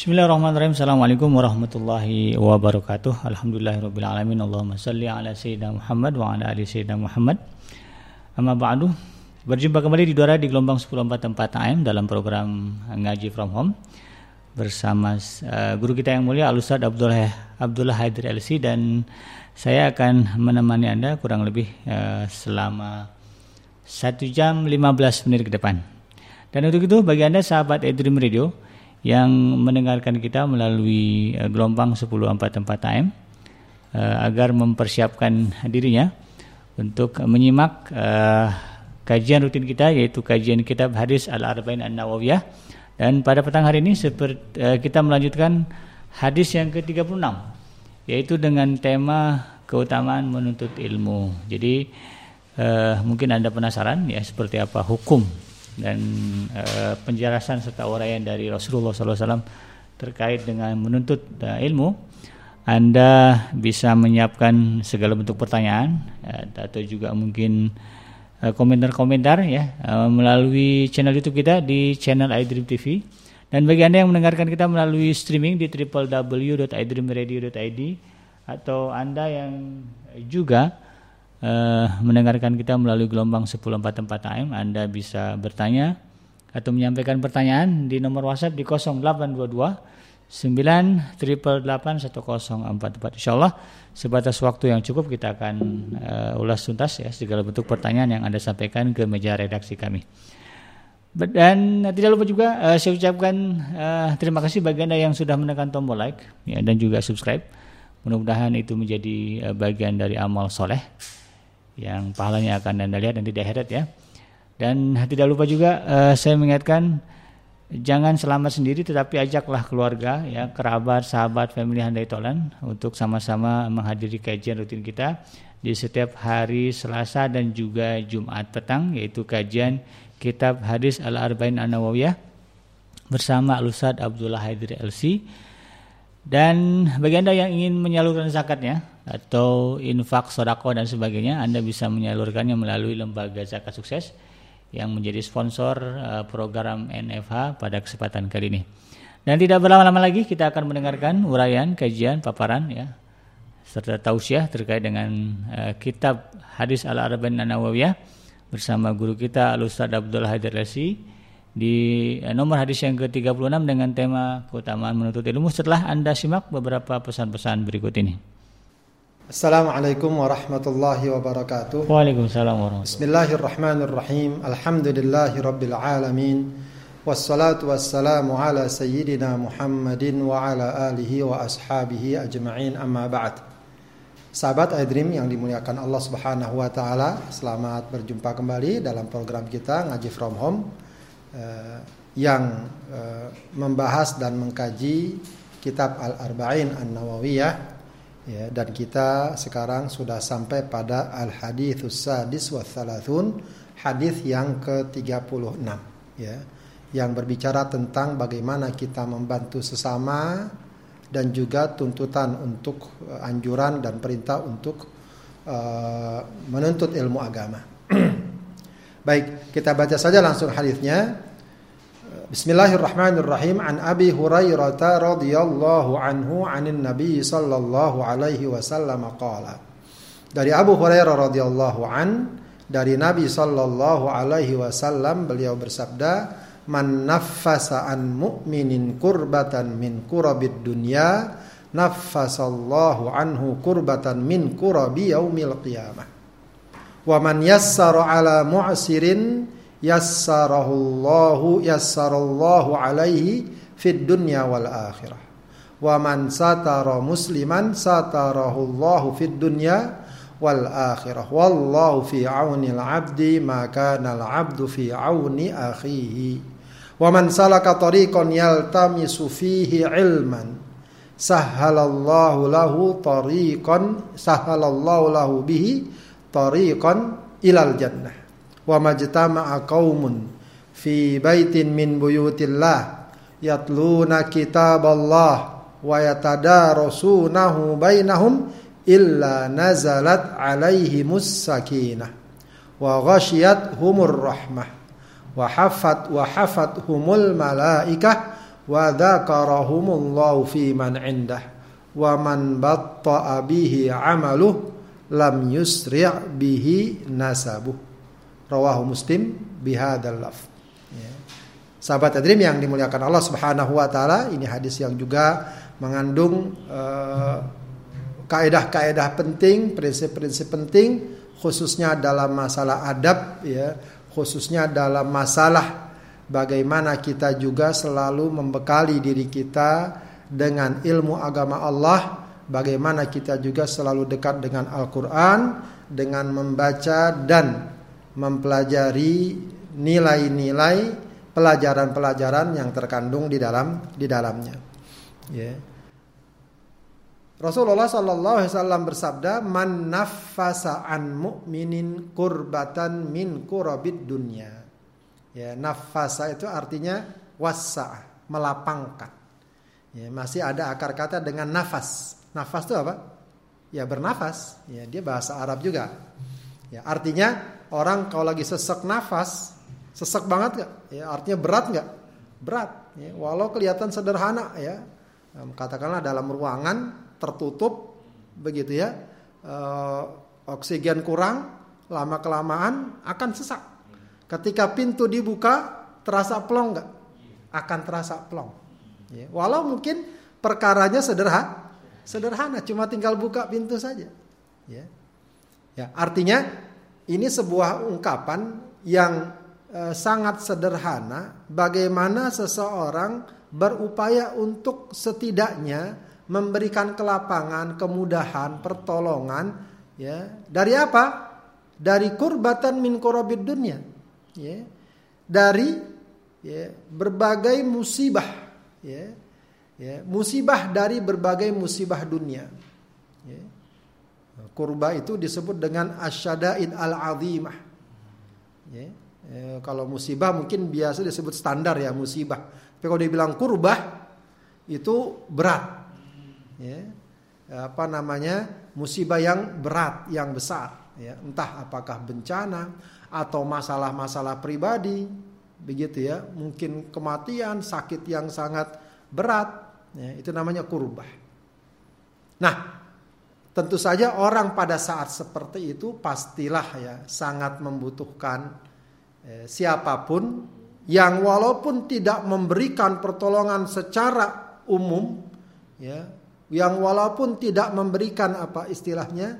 Bismillahirrahmanirrahim. Assalamualaikum warahmatullahi wabarakatuh. Alhamdulillahirabbil Allahumma salli ala sayyidina Muhammad wa ala ali sayyidina Muhammad. Amma ba'du. Berjumpa kembali di Dora di gelombang 1044 AM dalam program Ngaji from Home bersama uh, guru kita yang mulia Al Ustaz Abdullah Abdullah Haidir LC dan saya akan menemani Anda kurang lebih uh, selama 1 jam 15 menit ke depan. Dan untuk itu bagi Anda sahabat Edream Radio yang mendengarkan kita melalui uh, gelombang 1044 AM uh, agar mempersiapkan dirinya untuk menyimak uh, kajian rutin kita yaitu kajian kitab hadis Al-Arba'in An-Nawawiyah dan pada petang hari ini seperti, kita melanjutkan hadis yang ke-36 yaitu dengan tema keutamaan menuntut ilmu. Jadi mungkin Anda penasaran ya seperti apa hukum dan uh, penjelasan serta uraian dari Rasulullah SAW terkait dengan menuntut uh, ilmu, Anda bisa menyiapkan segala bentuk pertanyaan uh, atau juga mungkin komentar-komentar ya melalui channel YouTube kita di channel iDream TV. Dan bagi Anda yang mendengarkan kita melalui streaming di www.idreamradio.id atau Anda yang juga uh, mendengarkan kita melalui gelombang 1044 AM, Anda bisa bertanya atau menyampaikan pertanyaan di nomor WhatsApp di 0822 9 1044 insyaallah sebatas waktu yang cukup kita akan uh, ulas tuntas ya segala bentuk pertanyaan yang Anda sampaikan ke meja redaksi kami. Dan tidak lupa juga uh, saya ucapkan uh, terima kasih bagi Anda yang sudah menekan tombol like ya, dan juga subscribe. Mudah-mudahan itu menjadi uh, bagian dari amal soleh yang pahalanya akan Anda lihat nanti di akhirat ya. Dan tidak lupa juga uh, saya mengingatkan jangan selamat sendiri tetapi ajaklah keluarga ya, kerabat, sahabat, family Handai Tolan untuk sama-sama menghadiri kajian rutin kita di setiap hari Selasa dan juga Jumat petang yaitu kajian kitab hadis Al-Arba'in An-Nawawiyah bersama Al-Ustaz Abdullah Haidir LC dan bagi Anda yang ingin menyalurkan zakatnya atau infak, sodako dan sebagainya, Anda bisa menyalurkannya melalui lembaga zakat sukses yang menjadi sponsor uh, program NFH pada kesempatan kali ini. Dan tidak berlama-lama lagi kita akan mendengarkan uraian, kajian, paparan ya serta tausiah terkait dengan uh, kitab hadis Al-Arba'in An-Nawawiyah bersama guru kita Al Ustaz Abdul Haidir Lasi di eh, nomor hadis yang ke-36 dengan tema keutamaan menuntut ilmu setelah Anda simak beberapa pesan-pesan berikut ini. Assalamualaikum warahmatullahi wabarakatuh. Waalaikumsalam warahmatullahi Bismillahirrahmanirrahim. Alhamdulillahi rabbil alamin. Wassalatu wassalamu ala sayyidina Muhammadin wa ala alihi wa ashabihi ajma'in amma ba'd. Sahabat iDream yang dimuliakan Allah Subhanahu wa taala, selamat berjumpa kembali dalam program kita Ngaji From Home uh, yang uh, membahas dan mengkaji kitab Al-Arba'in An-Nawawiyah ya dan kita sekarang sudah sampai pada Al-Haditsus Sadis wa Thalathun hadis yang ke-36 ya yang berbicara tentang bagaimana kita membantu sesama dan juga tuntutan untuk uh, anjuran dan perintah untuk uh, menuntut ilmu agama. Baik, kita baca saja langsung hadisnya. Bismillahirrahmanirrahim an Abi Hurairah radhiyallahu anhu anin Nabi sallallahu alaihi wasallam qala. Dari Abu Hurairah radhiyallahu an dari Nabi sallallahu alaihi wasallam beliau bersabda man naffasa an mu'minin kurbatan min kurabid dunya naffasallahu anhu kurbatan min kurabi yaumil qiyamah Wa man yassara ala mu'sirin yassarahullahu yassarallahu alaihi fid dunya wal akhirah. Wa man satara musliman satarahullahu fid dunya wal akhirah. Wallahu fi auni al-'abdi ma kana al-'abdu fi auni akhihi. Wa man salaka tariqan yaltamisu fihi ilman sahhalallahu lahu tariqan sahhalallahu lahu bihi tariqan ilal jannah. Wa majtama'a qaumun fi baitin min buyutillah yatluna kitaballah wa yatadarasunahu bainahum illa nazalat alaihimus sakinah. Wa ghashiyat humur rahmah. Wa hafat wa hafat humul malaikah. Wa dzakarahumullahu fi man indah. Wa man batta'a bihi amaluh lam yusri' bihi nasabuh rawahu muslim bihadzal laf ya. sahabat adrim yang dimuliakan Allah Subhanahu wa taala ini hadis yang juga mengandung uh, kaedah-kaedah penting prinsip-prinsip penting khususnya dalam masalah adab ya khususnya dalam masalah bagaimana kita juga selalu membekali diri kita dengan ilmu agama Allah, bagaimana kita juga selalu dekat dengan Al-Qur'an dengan membaca dan mempelajari nilai-nilai pelajaran-pelajaran yang terkandung di dalam di dalamnya. Ya. Rasulullah Sallallahu Alaihi Wasallam bersabda, "Man nafasa an mu'minin kurbatan min kurabid dunya." Ya, nafasa itu artinya wasa, melapangkan. Ya, masih ada akar kata dengan nafas. Nafas itu apa? Ya bernafas. Ya, dia bahasa Arab juga. Ya, artinya orang kalau lagi sesek nafas, sesek banget gak? Ya, artinya berat nggak? Berat. Ya, walau kelihatan sederhana ya. Katakanlah dalam ruangan tertutup begitu ya. E, oksigen kurang, lama kelamaan akan sesak. Ketika pintu dibuka, terasa plong nggak? Akan terasa plong. Ya, walau mungkin perkaranya sederhana, sederhana, cuma tinggal buka pintu saja. Ya, ya artinya ini sebuah ungkapan yang eh, sangat sederhana. Bagaimana seseorang berupaya untuk setidaknya memberikan kelapangan, kemudahan, pertolongan, ya dari apa? Dari kurbatan min korobid dunia ya, dari ya, berbagai musibah ya, ya, musibah dari berbagai musibah dunia. Ya. kurba itu disebut dengan asyadaid al-azimah. Ya. ya, kalau musibah mungkin biasa disebut standar ya musibah. Tapi kalau dibilang kurbah itu berat. Ya. apa namanya? Musibah yang berat yang besar. Ya. Entah apakah bencana atau masalah-masalah pribadi. Begitu ya. Mungkin kematian sakit yang sangat berat ya, itu namanya kurbah. Nah tentu saja orang pada saat seperti itu pastilah ya sangat membutuhkan eh, siapa pun yang walaupun tidak memberikan pertolongan secara umum ya yang walaupun tidak memberikan apa istilahnya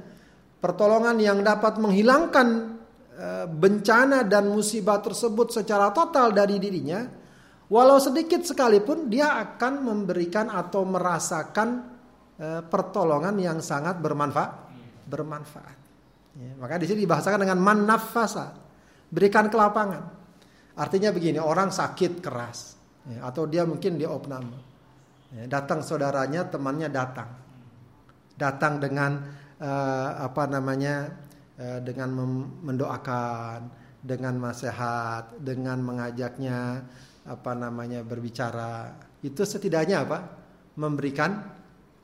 pertolongan yang dapat menghilangkan Eh, bencana dan musibah tersebut secara total dari dirinya, walau sedikit sekalipun dia akan memberikan atau merasakan eh, pertolongan yang sangat bermanfaat. Bermanfaat. Ya, maka di sini dibahasakan dengan manafasa, berikan kelapangan. Artinya begini, orang sakit keras, ya, atau dia mungkin di opname, ya, datang saudaranya, temannya datang, datang dengan uh, apa namanya Eh, dengan mendoakan, dengan nasihat, dengan mengajaknya apa namanya berbicara. Itu setidaknya apa? Memberikan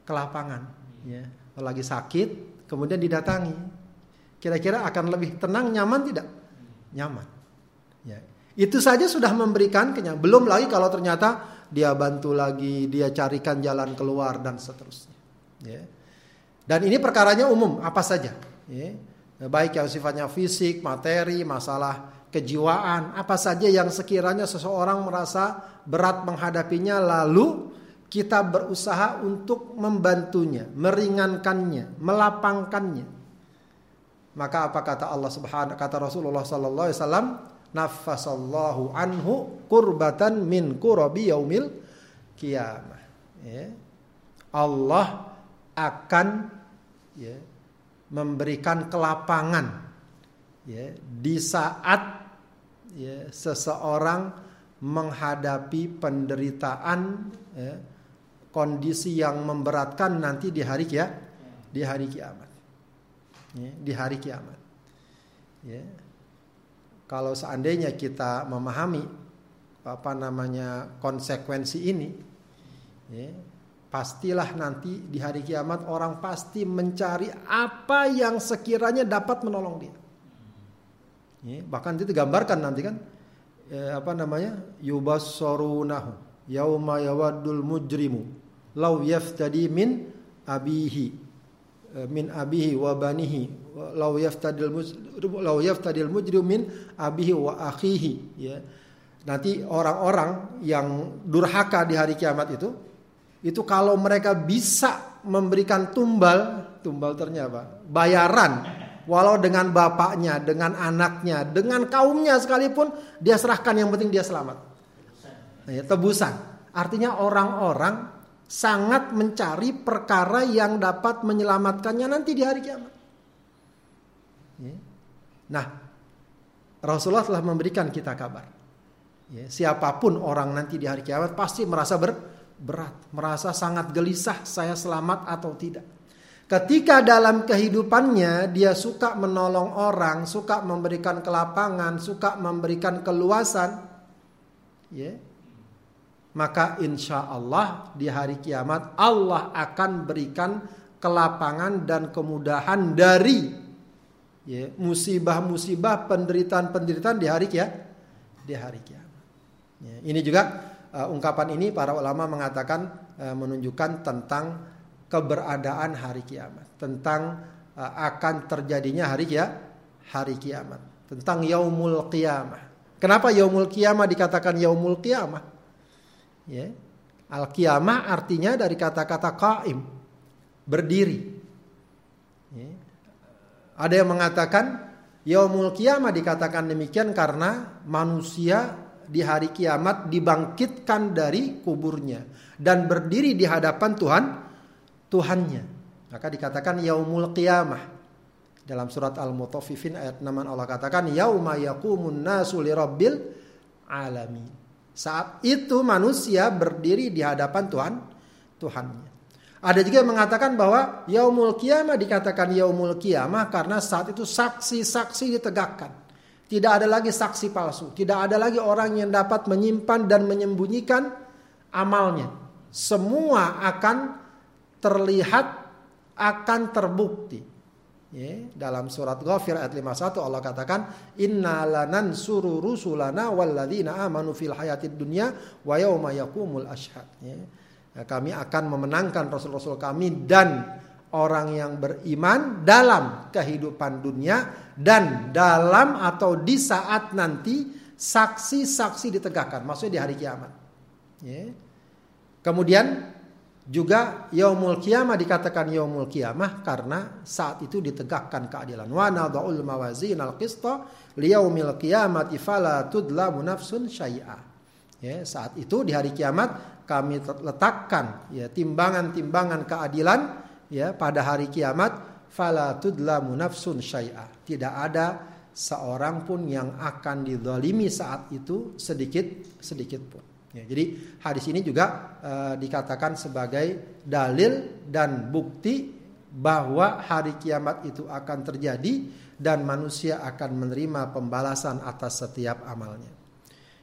kelapangan, ya. Kalau lagi sakit, kemudian didatangi. Kira-kira akan lebih tenang, nyaman tidak? Nyaman. Ya. Itu saja sudah memberikan kenyang. Belum lagi kalau ternyata dia bantu lagi, dia carikan jalan keluar dan seterusnya. Ya. Dan ini perkaranya umum, apa saja. Ya baik yang sifatnya fisik, materi, masalah kejiwaan, apa saja yang sekiranya seseorang merasa berat menghadapinya lalu kita berusaha untuk membantunya, meringankannya, melapangkannya. Maka apa kata Allah Subhanahu kata Rasulullah sallallahu alaihi wasallam, nafasallahu anhu kurbatan min kurabi yaumil kiamah. Ya. Allah akan ya, memberikan kelapangan ya di saat ya seseorang menghadapi penderitaan ya, kondisi yang memberatkan nanti di hari ya di hari kiamat. Ya, di hari kiamat. Ya. Kalau seandainya kita memahami apa namanya konsekuensi ini ya, pastilah nanti di hari kiamat orang pasti mencari apa yang sekiranya dapat menolong dia. Ya, bahkan itu digambarkan nanti kan eh, apa namanya yubassarunahu yauma yawaddul mujrimu law yaftadi min abihi eh, min abihi wa banihi law yaftadil law yaftadil mujrim min abihi wa akhihi ya. Nanti orang-orang yang durhaka di hari kiamat itu itu kalau mereka bisa memberikan tumbal tumbal ternyata bayaran walau dengan bapaknya, dengan anaknya, dengan kaumnya sekalipun dia serahkan yang penting dia selamat. Ya, tebusan. Artinya orang-orang sangat mencari perkara yang dapat menyelamatkannya nanti di hari kiamat. Ya. Nah, Rasulullah telah memberikan kita kabar. Ya, siapa pun orang nanti di hari kiamat pasti merasa ber, berat, merasa sangat gelisah saya selamat atau tidak. Ketika dalam kehidupannya dia suka menolong orang, suka memberikan kelapangan, suka memberikan keluasan, ya, maka insya Allah di hari kiamat Allah akan berikan kelapangan dan kemudahan dari ya, musibah-musibah, penderitaan-penderitaan di hari kia, di hari kiamat. Ya, ini juga uh, ungkapan ini para ulama mengatakan uh, menunjukkan tentang keberadaan hari kiamat, tentang uh, akan terjadinya hari ya hari kiamat, tentang yaumul kiamah. Kenapa yaumul kiamah dikatakan yaumul kiamah? Ya. Al kiamah artinya dari kata-kata qaim, berdiri. Ya. Ada yang mengatakan yaumul kiamah dikatakan demikian karena manusia di hari kiamat dibangkitkan dari kuburnya dan berdiri di hadapan Tuhan Tuhannya. Maka dikatakan yaumul qiyamah. Dalam surat Al-Mutaffifin ayat 6 Allah katakan yauma yaqumun nasu lirabbil alamin. Saat itu manusia berdiri di hadapan Tuhan Tuhannya. Ada juga yang mengatakan bahwa yaumul qiyamah dikatakan yaumul qiyamah karena saat itu saksi-saksi ditegakkan. Tidak ada lagi saksi palsu, tidak ada lagi orang yang dapat menyimpan dan menyembunyikan amalnya. Semua akan terlihat akan terbukti. Ya, dalam surat Ghafir ayat 51 Allah katakan inna lanansuru rusulana walladzina amanu fil hayatid dunya wa yauma yaqumul ashhad. Ya. Kami akan memenangkan rasul-rasul kami dan orang yang beriman dalam kehidupan dunia dan dalam atau di saat nanti saksi-saksi ditegakkan, maksudnya di hari kiamat. Ya. Kemudian juga yaumul kiamah dikatakan yaumul kiamah karena saat itu ditegakkan keadilan. Wa nadha'ul mawazin al-qista liyaumil qiyamati fala tudlamu nafsun syai'a. Ya, saat itu di hari kiamat kami letakkan ya timbangan-timbangan keadilan ya pada hari kiamat fala tudlamu nafsun syai'a. Tidak ada seorang pun yang akan dizalimi saat itu sedikit sedikit pun. Ya, jadi hadis ini juga uh, dikatakan sebagai dalil dan bukti bahwa hari kiamat itu akan terjadi dan manusia akan menerima pembalasan atas setiap amalnya.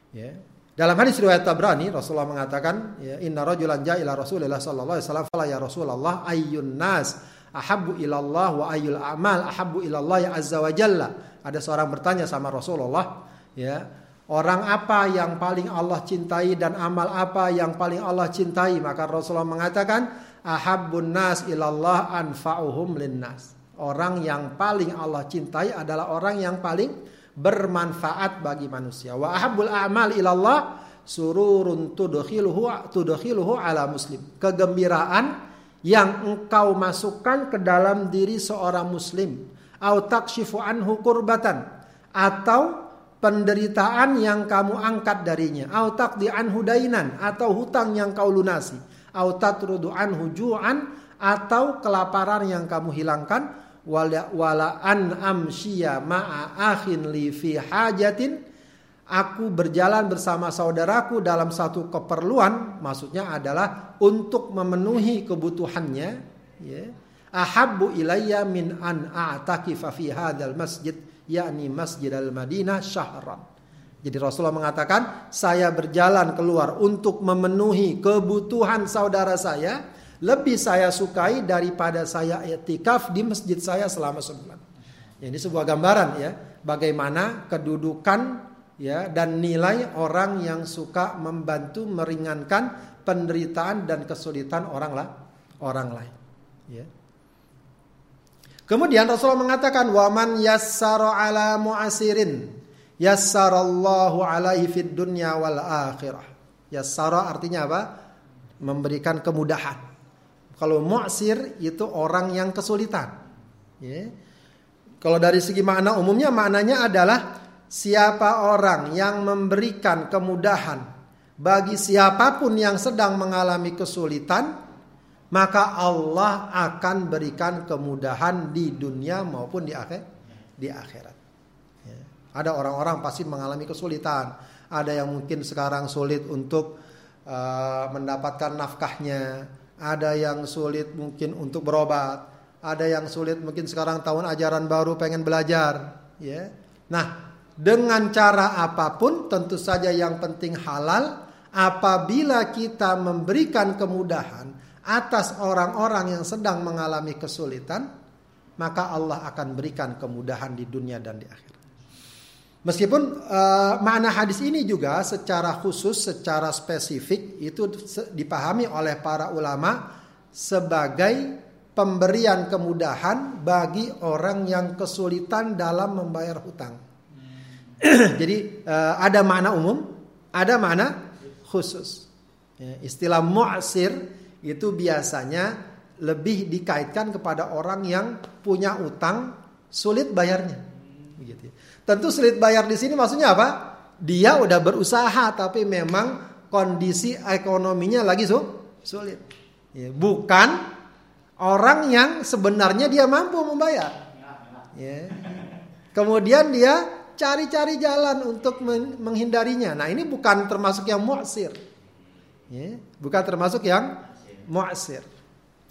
Ya. Dalam hadis riwayat Tabrani Rasulullah mengatakan ya, inna rajulan ja'ila Rasulullah sallallahu alaihi wasallam fala ya Rasulullah ayyun nas ahabbu ilallah wa ayyul a'mal ahabbu ilallah ya azza wa jalla. Ada seorang bertanya sama Rasulullah ya Orang apa yang paling Allah cintai dan amal apa yang paling Allah cintai? Maka Rasulullah mengatakan, ahabbun nas ilallah anfa'uhum linnas. Orang yang paling Allah cintai adalah orang yang paling bermanfaat bagi manusia. Wa ahabbul a'mal ilallah sururun tudkhiluhu tudkhiluhu ala muslim. Kegembiraan yang engkau masukkan ke dalam diri seorang muslim. Au takshifu anhu kurbatan atau penderitaan yang kamu angkat darinya. Au taqdi anhu dainan atau hutang yang kau lunasi. Au tatrudu anhu ju'an atau kelaparan yang kamu hilangkan. Wala, wala an amshiya ma'a akhin li fi hajatin. Aku berjalan bersama saudaraku dalam satu keperluan maksudnya adalah untuk memenuhi kebutuhannya ya. Ahabbu ilayya min an a'takifa fi hadzal masjid yakni Masjid Al-Madinah syahran. Jadi Rasulullah mengatakan, saya berjalan keluar untuk memenuhi kebutuhan saudara saya, lebih saya sukai daripada saya etikaf di masjid saya selama sebulan. Ini sebuah gambaran ya, bagaimana kedudukan ya dan nilai orang yang suka membantu meringankan penderitaan dan kesulitan orang lah orang lain ya Kemudian Rasulullah mengatakan waman yassara ala mu'asirin yassarallahu alaihi fid dunya wal akhirah. Yassara artinya apa? Memberikan kemudahan. Kalau mu'sir itu orang yang kesulitan. Ya. Kalau dari segi makna umumnya maknanya adalah siapa orang yang memberikan kemudahan bagi siapa pun yang sedang mengalami kesulitan maka Allah akan berikan kemudahan di dunia maupun di akhir di akhirat. Ya. Ada orang-orang pasti mengalami kesulitan. Ada yang mungkin sekarang sulit untuk uh, mendapatkan nafkahnya. Ada yang sulit mungkin untuk berobat. Ada yang sulit mungkin sekarang tahun ajaran baru pengen belajar. Ya. Nah, dengan cara apa pun tentu saja yang penting halal. Apabila kita memberikan kemudahan atas orang-orang yang sedang mengalami kesulitan, maka Allah akan berikan kemudahan di dunia dan di akhirat. Meskipun uh, makna hadis ini juga secara khusus, secara spesifik itu dipahami oleh para ulama sebagai pemberian kemudahan bagi orang yang kesulitan dalam membayar hutang. Jadi uh, ada makna umum, ada makna khusus. Ya, istilah mu'sir itu biasanya lebih dikaitkan kepada orang yang punya utang sulit bayarnya. Begitu. Tentu sulit bayar di sini maksudnya apa? Dia udah berusaha tapi memang kondisi ekonominya lagi su sulit. Ya, bukan orang yang sebenarnya dia mampu membayar. Ya. Kemudian dia cari-cari jalan untuk menghindarinya. Nah ini bukan termasuk yang muasir. Ya, bukan termasuk yang mu'sir.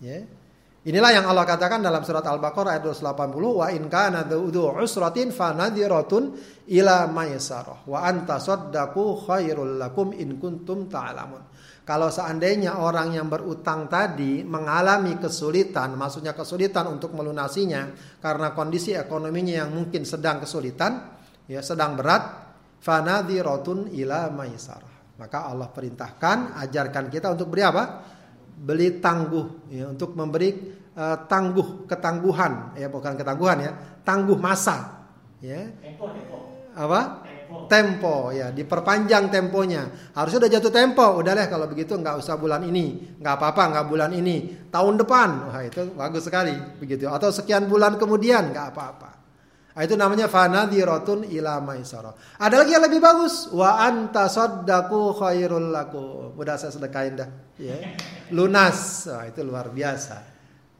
Ya. Inilah yang Allah katakan dalam surat Al-Baqarah ayat 280 wa in kana usratin fanadhiratun ila maisarah wa anta saddaqu khairul lakum in kuntum ta'lamun. Kalau seandainya orang yang berutang tadi mengalami kesulitan, maksudnya kesulitan untuk melunasinya karena kondisi ekonominya yang mungkin sedang kesulitan, ya sedang berat, fanadhiratun ila maisarah. Maka Allah perintahkan ajarkan kita untuk beri apa? Beli tangguh ya, untuk memberi uh, tangguh ketangguhan ya bukan ketangguhan ya tangguh masa ya. Tempo, tempo. apa? Tempo. tempo ya diperpanjang temponya. Harusnya udah jatuh tempo udah deh kalau begitu nggak usah bulan ini nggak apa-apa nggak bulan ini tahun depan. Wah itu bagus sekali begitu. Atau sekian bulan kemudian nggak apa-apa itu namanya fanadhiratun ila maisara. Ada lagi yang lebih bagus. Wa anta saddaku khairul lakum. Udah saya sedekahin dah. Ya. Lunas. Wah, itu luar biasa.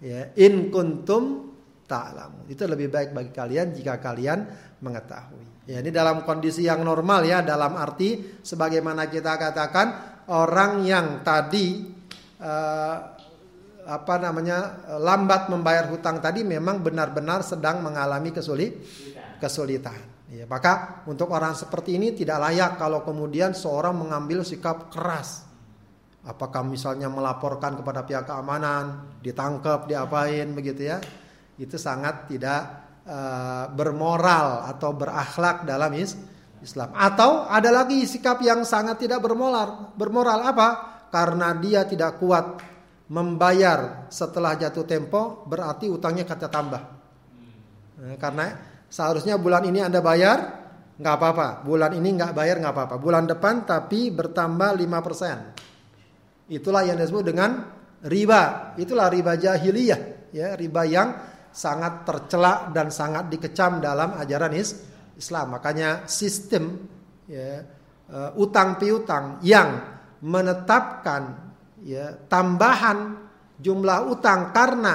Ya. In kuntum ta'lamu. Itu lebih baik bagi kalian jika kalian mengetahui. Ya, ini dalam kondisi yang normal ya, dalam arti sebagaimana kita katakan orang yang tadi uh, apa namanya lambat membayar hutang tadi memang benar-benar sedang mengalami kesulit kesulitan. Ya, maka untuk orang seperti ini tidak layak kalau kemudian seorang mengambil sikap keras. Apakah misalnya melaporkan kepada pihak keamanan, ditangkap, diapain begitu ya? Itu sangat tidak uh, bermoral atau berakhlak dalam Islam. Atau ada lagi sikap yang sangat tidak bermoral. Bermoral apa? Karena dia tidak kuat membayar setelah jatuh tempo berarti utangnya kata tambah. Nah, karena seharusnya bulan ini Anda bayar nggak apa-apa, bulan ini nggak bayar nggak apa-apa, bulan depan tapi bertambah 5%. Itulah yang disebut dengan riba. Itulah riba jahiliyah, ya, riba yang sangat tercela dan sangat dikecam dalam ajaran Islam. Makanya sistem ya, uh, utang piutang yang menetapkan ya tambahan jumlah utang karena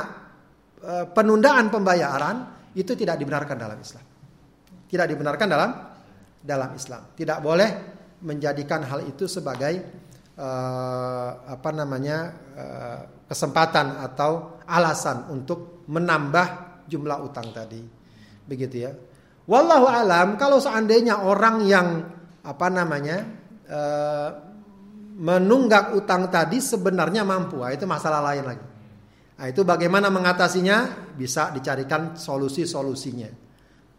e, penundaan pembayaran itu tidak dibenarkan dalam Islam. Tidak dibenarkan dalam dalam Islam. Tidak boleh menjadikan hal itu sebagai e, apa namanya e, kesempatan atau alasan untuk menambah jumlah utang tadi. Begitu ya. Wallahu alam kalau seandainya orang yang apa namanya e, menunggak utang tadi sebenarnya mampu. Nah, itu masalah lain lagi. Nah, itu bagaimana mengatasinya? Bisa dicarikan solusi-solusinya.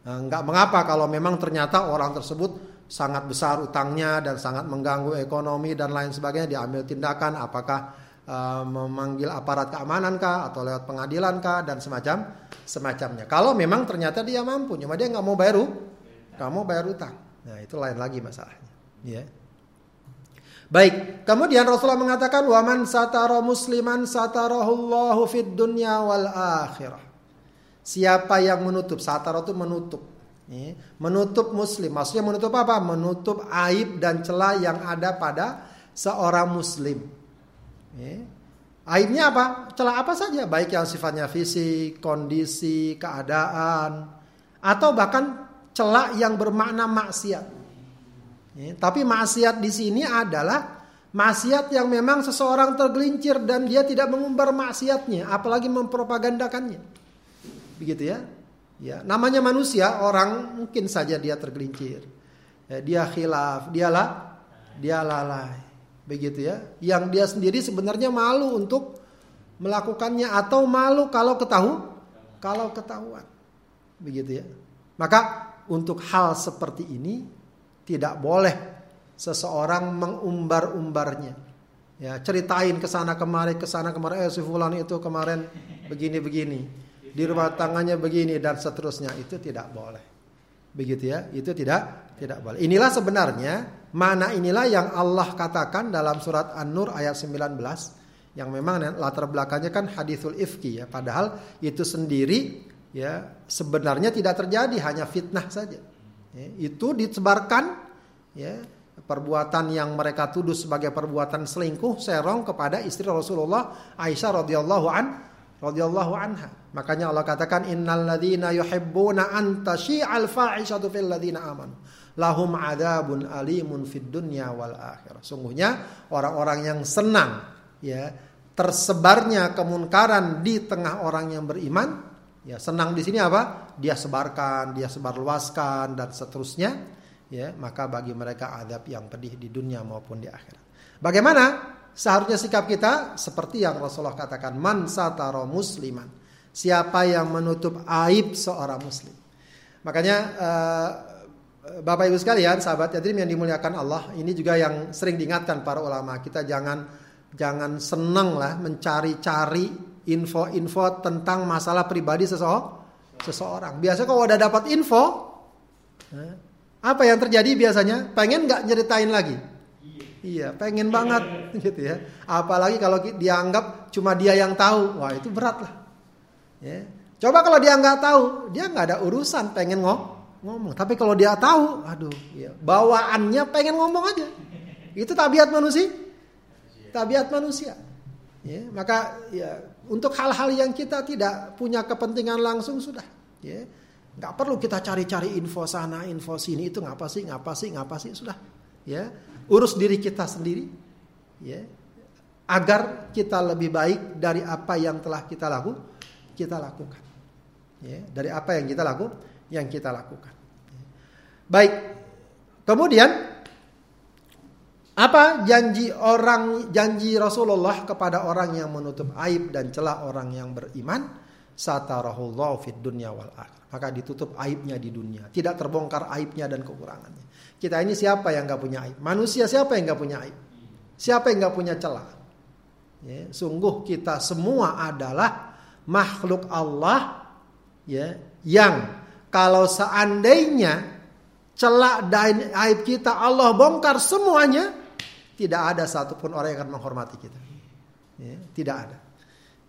Nah, enggak mengapa kalau memang ternyata orang tersebut sangat besar utangnya dan sangat mengganggu ekonomi dan lain sebagainya diambil tindakan apakah uh, memanggil aparat keamanan kah atau lewat pengadilan kah dan semacam semacamnya. Kalau memang ternyata dia mampu, cuma dia nggak mau bayar, nggak mau bayar utang. Nah itu lain lagi masalahnya. Ya. Baik, kemudian Rasulullah mengatakan waman satara musliman satarahullahu fid dunya wal akhirah. Siapa yang menutup, satara itu menutup. Menutup muslim, maksudnya menutup apa? Menutup aib dan celah yang ada pada seorang muslim. Ya. Aibnya apa? Celah apa saja, baik yang sifatnya fisik, kondisi, keadaan, atau bahkan celah yang bermakna maksiat. Ya, tapi maksiat di sini adalah maksiat yang memang seseorang tergelincir dan dia tidak mengumbar maksiatnya, apalagi mempropagandakannya. Begitu ya. Ya, namanya manusia, orang mungkin saja dia tergelincir. Ya, dia khilaf, dialah dia lalai. Begitu ya. Yang dia sendiri sebenarnya malu untuk melakukannya atau malu kalau ketahu kalau ketahuan. Begitu ya. Maka untuk hal seperti ini tidak boleh seseorang mengumbar-umbarnya. Ya, ceritain ke sana kemari, ke sana kemari, eh si fulan itu kemarin begini-begini. Di rumah tangannya begini dan seterusnya. Itu tidak boleh. Begitu ya, itu tidak tidak boleh. Inilah sebenarnya mana inilah yang Allah katakan dalam surat An-Nur ayat 19 yang memang latar belakangnya kan hadithul ifki ya padahal itu sendiri ya sebenarnya tidak terjadi hanya fitnah saja Ya, itu disebarkan ya perbuatan yang mereka tuduh sebagai perbuatan selingkuh serong kepada istri Rasulullah Aisyah radhiyallahu an radhiyallahu anha. Makanya Allah katakan innal ladzina yuhibbuna an tashi'al fa'ishatu fil ladzina amanu lahum adzabun alimun fid dunya wal akhirah. Sungguhnya orang-orang yang senang ya tersebarnya kemunkaran di tengah orang yang beriman Ya, senang di sini apa? Dia sebarkan, dia sebarluaskan dan seterusnya. Ya, maka bagi mereka adab yang pedih di dunia maupun di akhirat. Bagaimana seharusnya sikap kita? Seperti yang Rasulullah katakan, man sataro musliman. Siapa yang menutup aib seorang muslim. Makanya uh, Bapak Ibu sekalian, sahabat yatim yang dimuliakan Allah, ini juga yang sering diingatkan para ulama. Kita jangan jangan senang lah mencari-cari info-info tentang masalah pribadi seseorang. Biasa kalau udah dapat info, eh, apa yang terjadi biasanya? Pengen nggak nyeritain lagi? Iya, pengen banget gitu ya. Apalagi kalau dianggap cuma dia yang tahu, wah itu berat lah. Ya. Coba kalau dia nggak tahu, dia nggak ada urusan pengen ngomong. Tapi kalau dia tahu, aduh, ya, bawaannya pengen ngomong aja. Itu tabiat manusia. Tabiat manusia. Ya, maka ya untuk hal-hal yang kita tidak punya kepentingan langsung sudah. Ya. Nggak perlu kita cari-cari info sana, info sini itu ngapa sih, ngapa sih, ngapa sih sudah. Ya, urus diri kita sendiri. Ya, agar kita lebih baik dari apa yang telah kita laku, kita lakukan. Ya, dari apa yang kita laku, yang kita lakukan. Baik. Kemudian apa janji orang janji Rasulullah kepada orang yang menutup aib dan celah orang yang beriman? Satarahullahu fid dunya wal akhir. Maka ditutup aibnya di dunia, tidak terbongkar aibnya dan kekurangannya. Kita ini siapa yang nggak punya aib? Manusia siapa yang nggak punya aib? Siapa yang nggak punya celah? Ya, sungguh kita semua adalah makhluk Allah ya yang kalau seandainya celah dan aib kita Allah bongkar semuanya tidak ada satupun orang yang akan menghormati kita. Ya, tidak ada.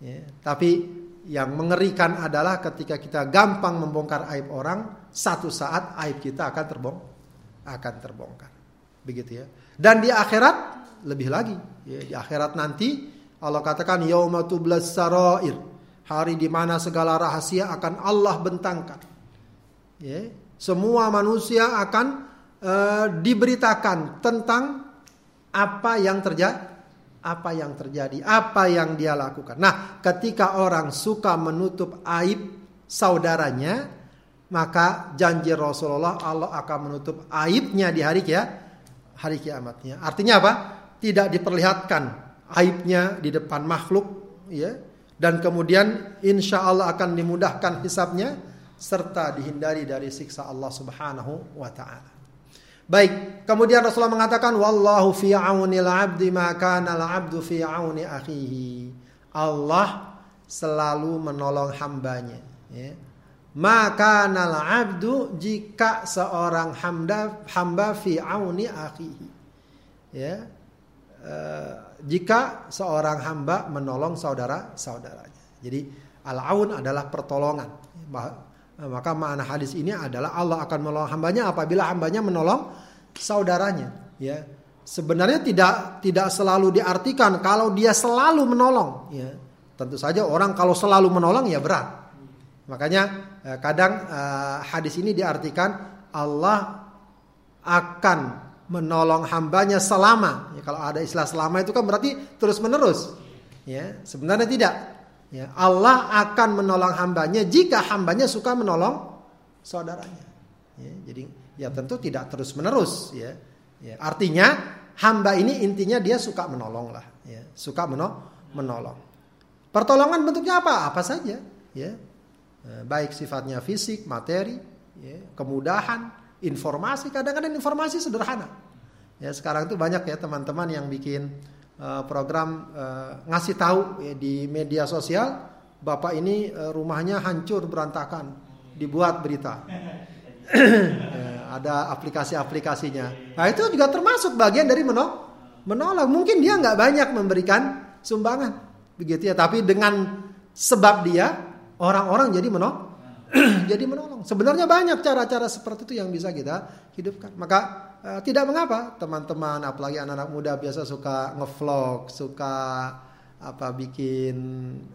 Ya, tapi yang mengerikan adalah ketika kita gampang membongkar aib orang, satu saat aib kita akan terbong, akan terbongkar. Begitu ya. Dan di akhirat lebih lagi. Ya, di akhirat nanti Allah katakan yaumatublas sarair. Hari di mana segala rahasia akan Allah bentangkan. Ya, semua manusia akan uh, diberitakan tentang apa yang terjadi apa yang terjadi, apa yang dia lakukan. Nah, ketika orang suka menutup aib saudaranya, maka janji Rasulullah Allah akan menutup aibnya di hari kia, hari kiamatnya. Artinya apa? Tidak diperlihatkan aibnya di depan makhluk, ya. Dan kemudian insya Allah akan dimudahkan hisapnya serta dihindari dari siksa Allah Subhanahu wa taala. Baik, kemudian Rasulullah mengatakan wallahu fi aunil 'abdi ma kana al-'abdu fi auni akhihi. Allah selalu menolong hambanya, ya. Maka nal abdu jika seorang hamba hamba fi auni akhihi. Ya. E, jika seorang hamba menolong saudara-saudaranya. Jadi al-aun adalah pertolongan. Maka makna hadis ini adalah Allah akan menolong hambanya apabila hambanya menolong saudaranya. Ya, sebenarnya tidak tidak selalu diartikan kalau dia selalu menolong. Ya, tentu saja orang kalau selalu menolong ya berat. Makanya eh, kadang eh, hadis ini diartikan Allah akan menolong hambanya selama. Ya, kalau ada istilah selama itu kan berarti terus menerus. Ya, sebenarnya tidak. Ya, Allah akan menolong hambanya jika hambanya suka menolong saudaranya. Ya, jadi ya tentu tidak terus menerus. Ya, ya artinya hamba ini intinya dia suka menolong lah. Ya, suka meno menolong. Pertolongan bentuknya apa? Apa saja. Ya, eh, baik sifatnya fisik, materi, ya, kemudahan, informasi. Kadang-kadang informasi sederhana. Ya sekarang itu banyak ya teman-teman yang bikin Eh, program uh, ngasih tahu ya, di media sosial bapak ini uh, rumahnya hancur berantakan. Dibuat berita. Ya, ada aplikasi-aplikasinya. Nah itu juga termasuk bagian dari menolak menolak mungkin dia nggak banyak memberikan sumbangan. Begitu ya tapi dengan sebab dia orang-orang jadi menolak jadi menolong. Sebenarnya banyak cara-cara seperti itu yang bisa kita hidupkan. Maka Uh, tidak mengapa. Teman-teman apalagi anak-anak muda biasa suka ngevlog, suka apa bikin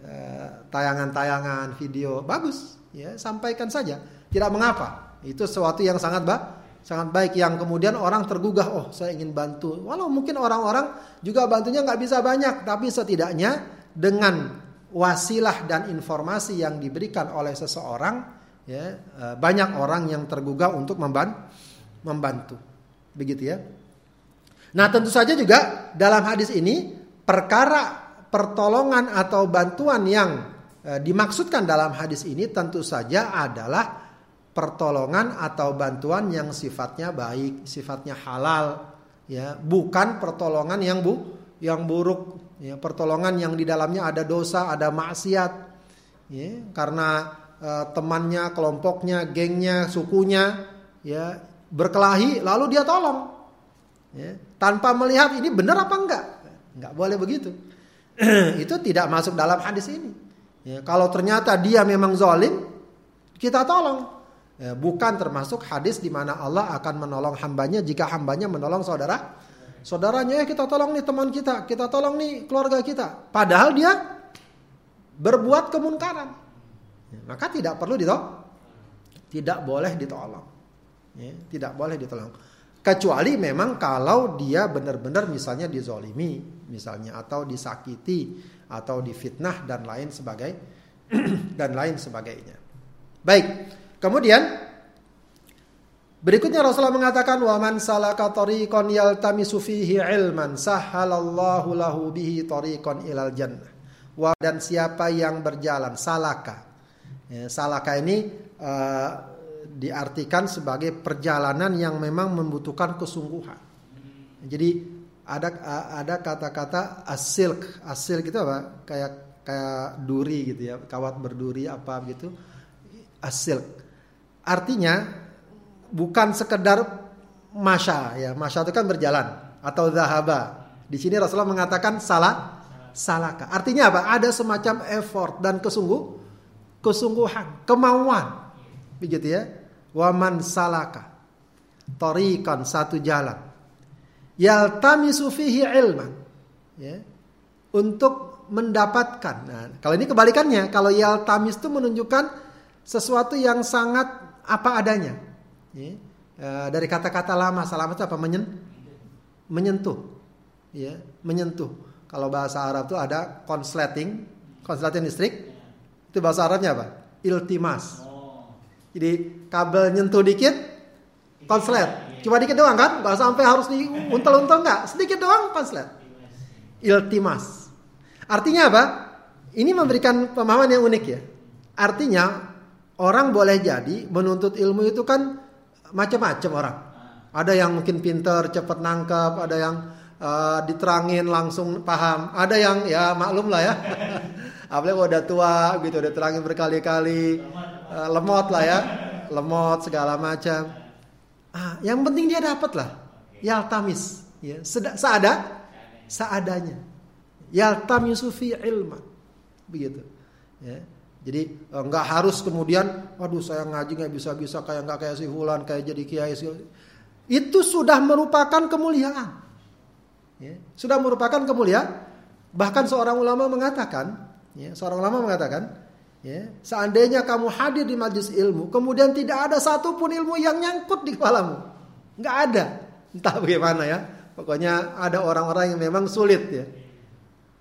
uh, tayangan-tayangan video. Bagus ya sampaikan saja. Tidak mengapa. Itu sesuatu yang sangat baik sangat baik yang kemudian orang tergugah oh saya ingin bantu. Walau mungkin orang-orang juga bantunya nggak bisa banyak tapi setidaknya dengan wasilah dan informasi yang diberikan oleh seseorang ya uh, banyak orang yang tergugah untuk membantu Begitu ya. Nah tentu saja juga dalam hadis ini perkara pertolongan atau bantuan yang e, dimaksudkan dalam hadis ini tentu saja adalah pertolongan atau bantuan yang sifatnya baik, sifatnya halal, ya, bukan pertolongan yang bu, yang buruk, ya, pertolongan yang di dalamnya ada dosa, ada maksiat, ya, karena e, temannya, kelompoknya, gengnya, sukunya, ya, berkelahi lalu dia tolong. Ya, tanpa melihat ini benar apa enggak. Enggak boleh begitu. Itu tidak masuk dalam hadis ini. Ya, kalau ternyata dia memang zalim kita tolong. Ya, bukan termasuk hadis di mana Allah akan menolong hambanya jika hambanya menolong saudara. Saudaranya ya kita tolong nih teman kita kita tolong nih keluarga kita. Padahal dia berbuat kemunkaran. Ya, maka tidak perlu ditolong tidak boleh ditolong ya, tidak boleh ditolong kecuali memang kalau dia benar-benar misalnya dizolimi misalnya atau disakiti atau difitnah dan lain sebagai dan lain sebagainya baik kemudian Berikutnya Rasulullah mengatakan wa man salaka tariqan yaltamisu fihi ilman sahhalallahu lahu bihi tariqan ilal jannah. Wa dan siapa yang berjalan salaka. Ya, salaka ini uh, diartikan sebagai perjalanan yang memang membutuhkan kesungguhan. Jadi ada ada kata-kata asilk, asil gitu apa? Kayak kayak duri gitu ya, kawat berduri apa gitu. Asilk. Artinya bukan sekedar masya ya, masya itu kan berjalan atau zahaba. Di sini Rasulullah mengatakan salah salaka. Artinya apa? Ada semacam effort dan kesungguh kesungguhan, kemauan. Begitu ya waman salaka. Tarikan satu jalan. Yaltamisu fihi ilman. Ya. Untuk mendapatkan. Nah, kalau ini kebalikannya. Kalau yaltamis itu menunjukkan sesuatu yang sangat apa adanya. Ya. e, dari kata-kata lama salamat apa? Menyen, menyentuh. Ya menyentuh. Kalau bahasa Arab itu ada konsleting konsleting listrik. Itu bahasa Arabnya apa? Iltimas jadi kabel nyentuh dikit, konslet. Cuma dikit doang kan? Gak sampai harus diuntel-untel nggak? Sedikit doang konslet. Iltimas. Artinya apa? Ini memberikan pemahaman yang unik ya. Artinya orang boleh jadi menuntut ilmu itu kan macam-macam orang. Ada yang mungkin pinter, cepat nangkep, ada yang uh, diterangin langsung paham. Ada yang ya maklum lah ya. Apalagi udah tua gitu, udah terangin berkali-kali, uh, lemot lah ya, lemot segala macam. Ah, yang penting dia dapat lah. Yaltamis, ya, seada, seadanya. Yaltamis fi ilma. Begitu. Ya. Jadi eh, nggak harus kemudian, waduh saya ngaji nggak bisa-bisa kayak nggak kayak si Fulan, kayak jadi kiai. Itu sudah merupakan kemuliaan. Ya, sudah merupakan kemuliaan. Bahkan seorang ulama mengatakan, ya, seorang ulama mengatakan, ya, seandainya kamu hadir di majlis ilmu, kemudian tidak ada satupun ilmu yang nyangkut di kepalamu, nggak ada. Entah bagaimana ya. Pokoknya ada orang-orang yang memang sulit ya.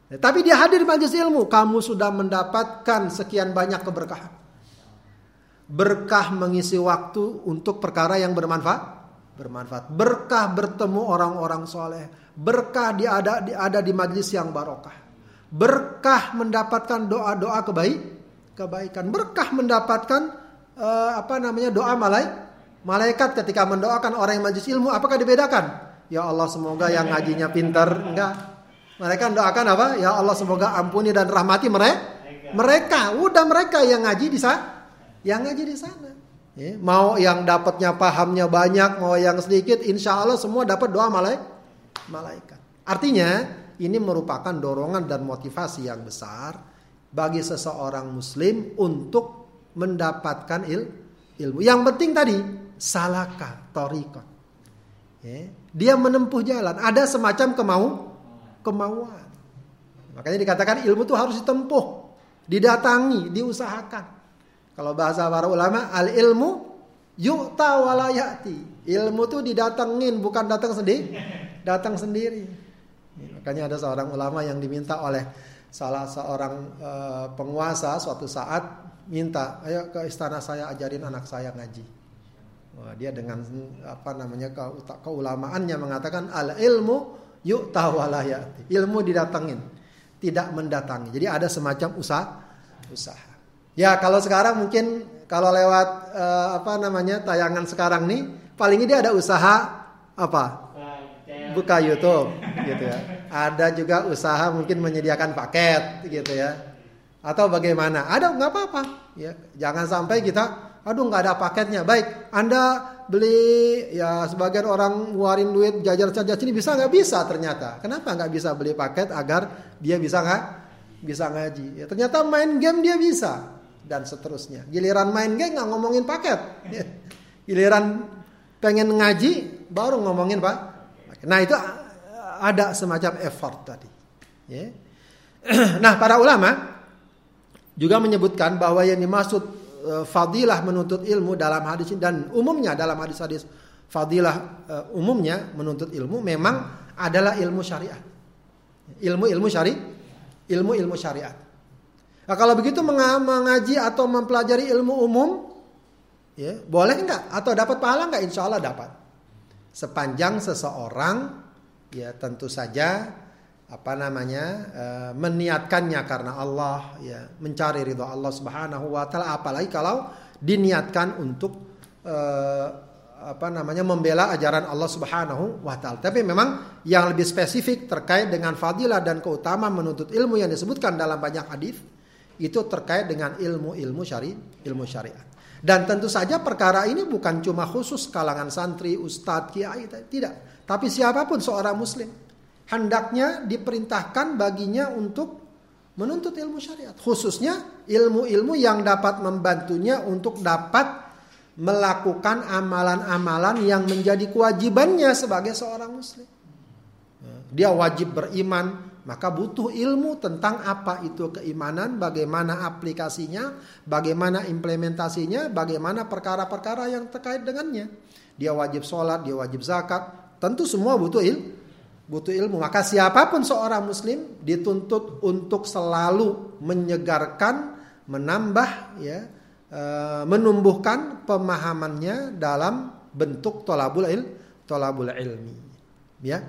ya tapi dia hadir di majlis ilmu, kamu sudah mendapatkan sekian banyak keberkahan. Berkah mengisi waktu untuk perkara yang bermanfaat bermanfaat. Berkah bertemu orang-orang soleh. Berkah dia ada, di majlis yang barokah. Berkah mendapatkan doa-doa kebaik, kebaikan. Berkah mendapatkan uh, apa namanya doa malai, malaikat ketika mendoakan orang yang majlis ilmu. Apakah dibedakan? Ya Allah semoga yang ngajinya pintar. Enggak. Mereka doakan apa? Ya Allah semoga ampuni dan rahmati mereka. Mereka, udah mereka yang ngaji di sana. Yang ngaji di sana. Ya, mau yang dapatnya pahamnya banyak, mau yang sedikit, insya Allah semua dapat doa malaikat. Artinya ini merupakan dorongan dan motivasi yang besar bagi seseorang muslim untuk mendapatkan il, ilmu. Yang penting tadi salaka torikot. Ya, dia menempuh jalan. Ada semacam kemau kemauan. Makanya dikatakan ilmu itu harus ditempuh, didatangi, diusahakan. Kalau bahasa para ulama, al ilmu yu'ta walayati. Ilmu itu didatengin, bukan datang sendiri. Datang sendiri. Makanya ada seorang ulama yang diminta oleh salah seorang uh, penguasa suatu saat minta, ayo ke istana saya ajarin anak saya ngaji. Wah, dia dengan apa namanya ke, keulamaannya mengatakan al ilmu yu'ta walayati. Ilmu didatengin, tidak mendatangi. Jadi ada semacam usaha usaha. Ya kalau sekarang mungkin kalau lewat uh, apa namanya tayangan sekarang nih paling ini ada usaha apa buka YouTube gitu ya. Ada juga usaha mungkin menyediakan paket gitu ya. Atau bagaimana? Ada nggak apa-apa ya. Jangan sampai kita aduh nggak ada paketnya. Baik, Anda beli ya sebagian orang ngeluarin duit jajar saja sini bisa nggak bisa ternyata. Kenapa nggak bisa beli paket agar dia bisa nggak bisa ngaji? Ya, ternyata main game dia bisa dan seterusnya. Giliran main game nggak ngomongin paket. Giliran pengen ngaji baru ngomongin pak. Nah itu ada semacam effort tadi. Ya. Nah para ulama juga menyebutkan bahwa yang dimaksud uh, fadilah menuntut ilmu dalam hadis dan umumnya dalam hadis-hadis fadilah uh, umumnya menuntut ilmu memang adalah ilmu syariat. Ilmu-ilmu syari, ilmu-ilmu syariat. Nah, kalau begitu mengaji atau mempelajari ilmu umum, ya boleh nggak? Atau dapat pahala nggak? Insya Allah dapat. Sepanjang seseorang, ya tentu saja apa namanya e, meniatkannya karena Allah, ya mencari ridho Allah Subhanahu Wa Taala. Apalagi kalau diniatkan untuk e, apa namanya membela ajaran Allah Subhanahu wa taala. Tapi memang yang lebih spesifik terkait dengan fadilah dan keutamaan menuntut ilmu yang disebutkan dalam banyak hadis itu terkait dengan ilmu-ilmu syari, ilmu syariat. Dan tentu saja perkara ini bukan cuma khusus kalangan santri, ustadz, kiai, tidak. Tapi siapa pun seorang muslim hendaknya diperintahkan baginya untuk menuntut ilmu syariat. Khususnya ilmu-ilmu yang dapat membantunya untuk dapat melakukan amalan-amalan yang menjadi kewajibannya sebagai seorang muslim. Dia wajib beriman, maka butuh ilmu tentang apa itu keimanan, bagaimana aplikasinya, bagaimana implementasinya, bagaimana perkara-perkara yang terkait dengannya. Dia wajib sholat, dia wajib zakat, tentu semua butuh ilmu. Butuh ilmu. Maka siapa pun seorang muslim dituntut untuk selalu menyegarkan, menambah, ya, e, menumbuhkan pemahamannya dalam bentuk tolabul il, tolabul ilmi. Ya.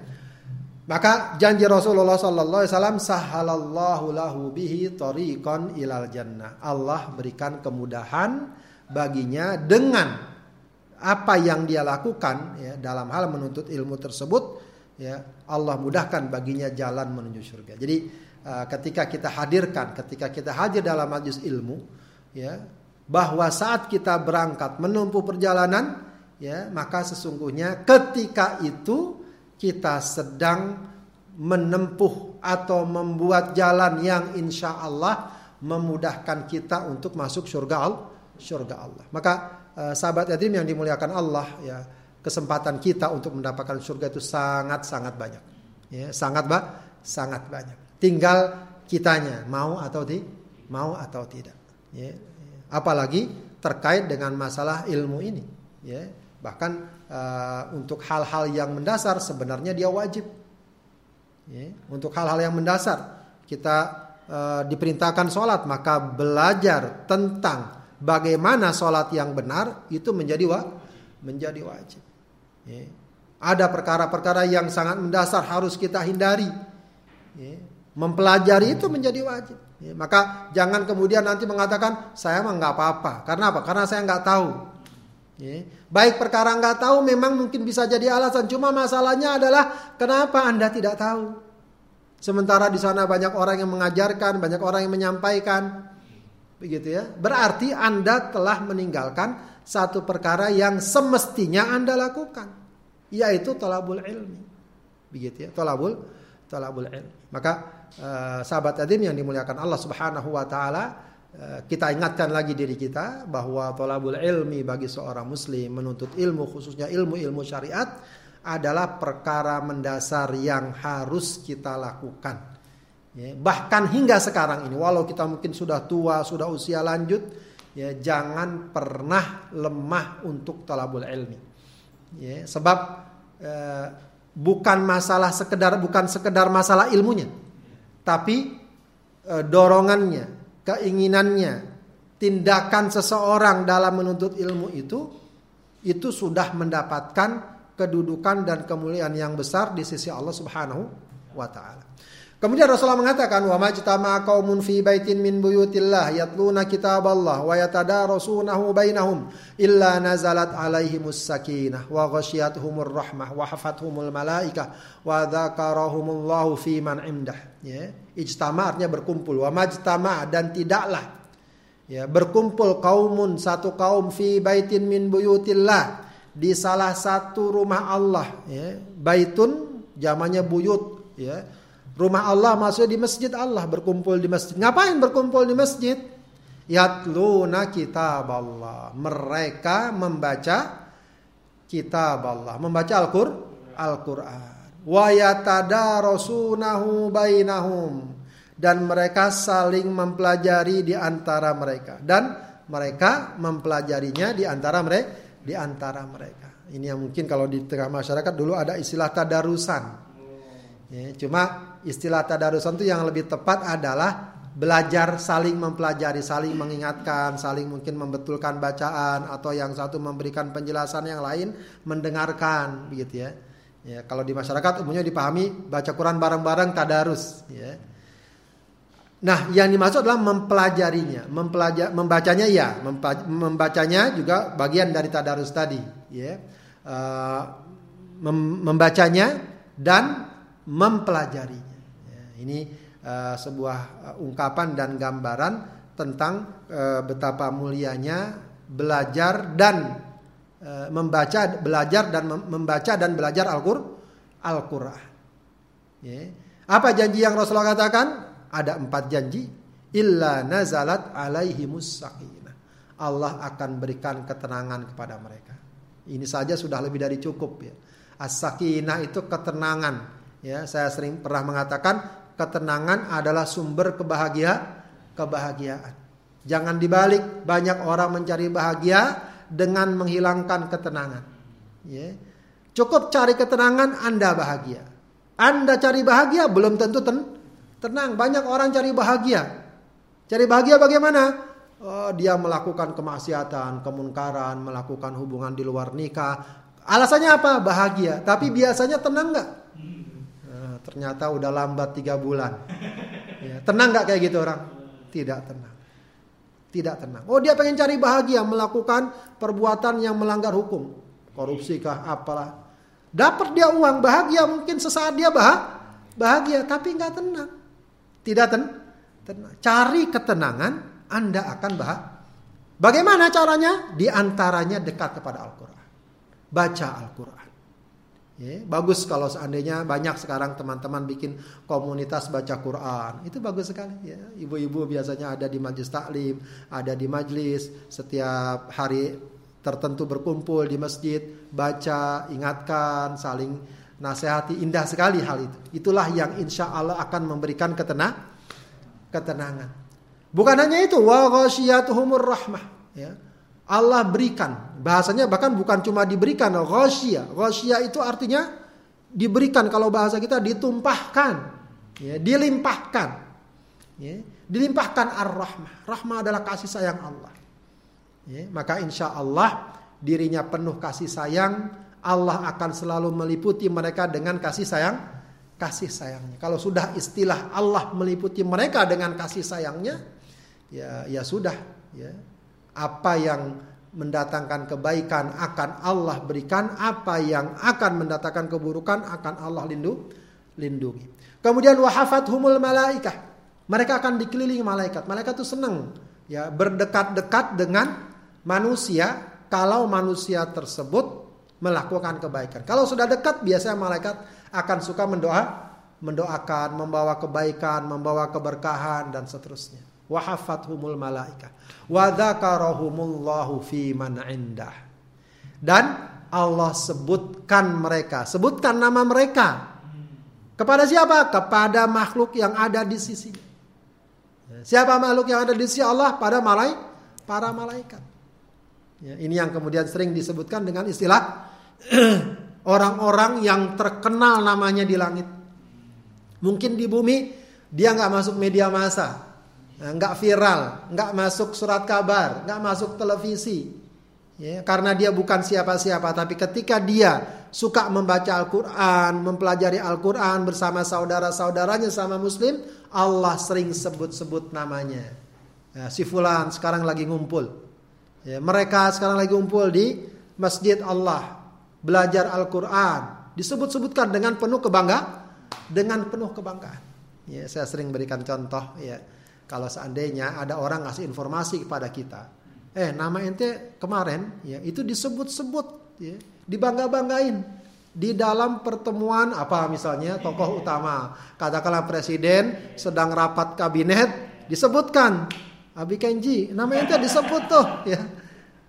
Maka janji Rasulullah sallallahu alaihi wasallam sahalallahu lahu bihi tariqan ilal jannah. Allah berikan kemudahan baginya dengan apa yang dia lakukan ya dalam hal menuntut ilmu tersebut ya Allah mudahkan baginya jalan menuju surga. Jadi uh, ketika kita hadirkan, ketika kita hadir dalam majlis ilmu ya bahwa saat kita berangkat menempuh perjalanan ya maka sesungguhnya ketika itu kita sedang menempuh atau membuat jalan yang insya Allah memudahkan kita untuk masuk surga Allah surga Allah. Maka eh, sahabat yatim yang dimuliakan Allah ya kesempatan kita untuk mendapatkan surga itu sangat sangat banyak. Ya sangat ba sangat banyak. Tinggal kitanya mau atau ti mau atau tidak. Ya apalagi terkait dengan masalah ilmu ini. Ya bahkan uh, untuk hal-hal yang mendasar sebenarnya dia wajib. Ya, untuk hal-hal yang mendasar kita uh, diperintahkan sholat maka belajar tentang bagaimana sholat yang benar itu menjadi wa menjadi wajib ya. ada perkara-perkara yang sangat mendasar harus kita hindari ya. mempelajari itu menjadi wajib Ya, maka jangan kemudian nanti mengatakan saya mah nggak apa-apa. Karena apa? Karena saya nggak tahu. Ya. Baik perkara nggak tahu memang mungkin bisa jadi alasan. Cuma masalahnya adalah kenapa anda tidak tahu? Sementara di sana banyak orang yang mengajarkan, banyak orang yang menyampaikan, begitu ya. Berarti anda telah meninggalkan satu perkara yang semestinya anda lakukan, yaitu tolabul ilmi, begitu ya. Tolabul, tolabul ilmi. Maka Eh, sahabat adim yang dimuliakan Allah Subhanahu wa taala, uh, kita ingatkan lagi diri kita bahwa tolabul ilmi bagi seorang muslim menuntut ilmu khususnya ilmu-ilmu syariat adalah perkara mendasar yang harus kita lakukan. Ya, bahkan hingga sekarang ini walau kita mungkin sudah tua, sudah usia lanjut, ya jangan pernah lemah untuk tolabul ilmi. Ya, sebab uh, bukan masalah sekedar bukan sekedar masalah ilmunya tapi e, dorongannya, keinginannya, tindakan seseorang dalam menuntut ilmu itu itu sudah mendapatkan kedudukan dan kemuliaan yang besar di sisi Allah Subhanahu wa taala. Kemudian Rasulullah mengatakan wa majtama qaumun fi baitin min buyutillah yatluna kitaballah wa yatadarasunahu bainahum illa nazalat alaihimus sakinah wa ghasyiyatuhumur rahmah wa hafathumul malaikah wa dzakarahumullahu fi man indah. Ya ijtama artinya berkumpul. Wa majtama dan tidaklah. Ya berkumpul kaumun satu kaum fi baitin min buyutillah di salah satu rumah Allah. Ya baitun jamannya buyut. Ya Rumah Allah maksudnya di masjid Allah berkumpul di masjid. Ngapain berkumpul di masjid? Yatluna kitab Allah. Mereka membaca kitab Allah, membaca Al-Qur'an. Wa yatadarasunahu bainahum dan mereka saling mempelajari di antara mereka dan mereka mempelajarinya di antara mereka di antara mereka. Ini yang mungkin kalau di tengah masyarakat dulu ada istilah tadarusan. Ya, cuma istilah tadarusan itu yang lebih tepat adalah belajar saling mempelajari, saling mengingatkan, saling mungkin membetulkan bacaan atau yang satu memberikan penjelasan yang lain mendengarkan begitu ya. Ya, kalau di masyarakat umumnya dipahami baca Quran bareng-bareng tadarus ya. Nah, yang dimaksud adalah mempelajarinya, mempelajar, membacanya ya, membacanya juga bagian dari tadarus tadi, ya. Uh, membacanya dan mempelajarinya. Ini uh, sebuah uh, ungkapan dan gambaran tentang uh, betapa mulianya belajar dan uh, membaca, belajar dan membaca dan belajar Al-Qur'an. Al-Qur'an. Yeah. Apa janji yang Rasulullah katakan? Ada empat janji. Illa nazalat alaihimus sakinah. Allah akan berikan ketenangan kepada mereka. Ini saja sudah lebih dari cukup ya. As-sakinah itu ketenangan. Ya, saya sering pernah mengatakan ketenangan adalah sumber kebahagiaan, kebahagiaan. Jangan dibalik, banyak orang mencari bahagia dengan menghilangkan ketenangan. Ya. Cukup cari ketenangan, Anda bahagia. Anda cari bahagia belum tentu ten tenang. Banyak orang cari bahagia. Cari bahagia bagaimana? Oh, dia melakukan kemaksiatan, kemunkaran, melakukan hubungan di luar nikah. Alasannya apa? Bahagia. Tapi biasanya tenang nggak? Ternyata udah lambat tiga bulan. Ya, tenang nggak kayak gitu orang? Tidak tenang. Tidak tenang. Oh dia pengen cari bahagia melakukan perbuatan yang melanggar hukum. Korupsi kah apalah. Dapat dia uang bahagia mungkin sesaat dia bah bahagia tapi nggak tenang. Tidak ten tenang. Cari ketenangan Anda akan bahagia. Bagaimana caranya? Di antaranya dekat kepada Al-Quran. Baca Al-Quran. Ya, bagus kalau seandainya banyak sekarang teman-teman bikin komunitas baca Quran. Itu bagus sekali ya. Ibu-ibu biasanya ada di majlis taklim, ada di majlis setiap hari tertentu berkumpul di masjid, baca, ingatkan, saling nasihati. Indah sekali hal itu. Itulah yang insya Allah akan memberikan ketenang, ketenangan. Bukan hanya itu, wa rahmah. Ya. Allah berikan. Bahasanya bahkan bukan cuma diberikan, ghasya. Ghasya itu artinya diberikan kalau bahasa kita ditumpahkan, ya, dilimpahkan. Ya, dilimpahkan ar-rahmah. Rahmah adalah kasih sayang Allah. Ya, maka insya Allah dirinya penuh kasih sayang, Allah akan selalu meliputi mereka dengan kasih sayang, kasih sayangnya. Kalau sudah istilah Allah meliputi mereka dengan kasih sayangnya, ya ya sudah, ya apa yang mendatangkan kebaikan akan Allah berikan, apa yang akan mendatangkan keburukan akan Allah lindu, lindungi. Kemudian wahafat humul malaikah. Mereka akan dikelilingi malaikat. Malaikat itu senang ya berdekat-dekat dengan manusia kalau manusia tersebut melakukan kebaikan. Kalau sudah dekat biasanya malaikat akan suka mendoa, mendoakan, membawa kebaikan, membawa keberkahan dan seterusnya malaika. Wa dzakarahumullahu fi man indah. Dan Allah sebutkan mereka. Sebutkan nama mereka. Kepada siapa? Kepada makhluk yang ada di sisi. Siapa makhluk yang ada di sisi Allah? Pada malai para malaikat. Ya, ini yang kemudian sering disebutkan dengan istilah orang-orang yang terkenal namanya di langit. Mungkin di bumi dia nggak masuk media massa nggak viral, nggak masuk surat kabar, nggak masuk televisi. Ya, karena dia bukan siapa-siapa, tapi ketika dia suka membaca Al-Quran, mempelajari Al-Quran bersama saudara-saudaranya sama Muslim, Allah sering sebut-sebut namanya. Ya, si Fulan sekarang lagi ngumpul. Ya, mereka sekarang lagi ngumpul di Masjid Allah, belajar Al-Quran, disebut-sebutkan dengan penuh kebanggaan, dengan penuh kebanggaan. Ya, saya sering berikan contoh ya kalau seandainya ada orang ngasih informasi kepada kita, eh nama ente kemarin ya itu disebut-sebut ya, dibangga-banggain di dalam pertemuan apa misalnya tokoh utama, katakanlah presiden sedang rapat kabinet disebutkan Abi Kenji, nama ente disebut tuh ya.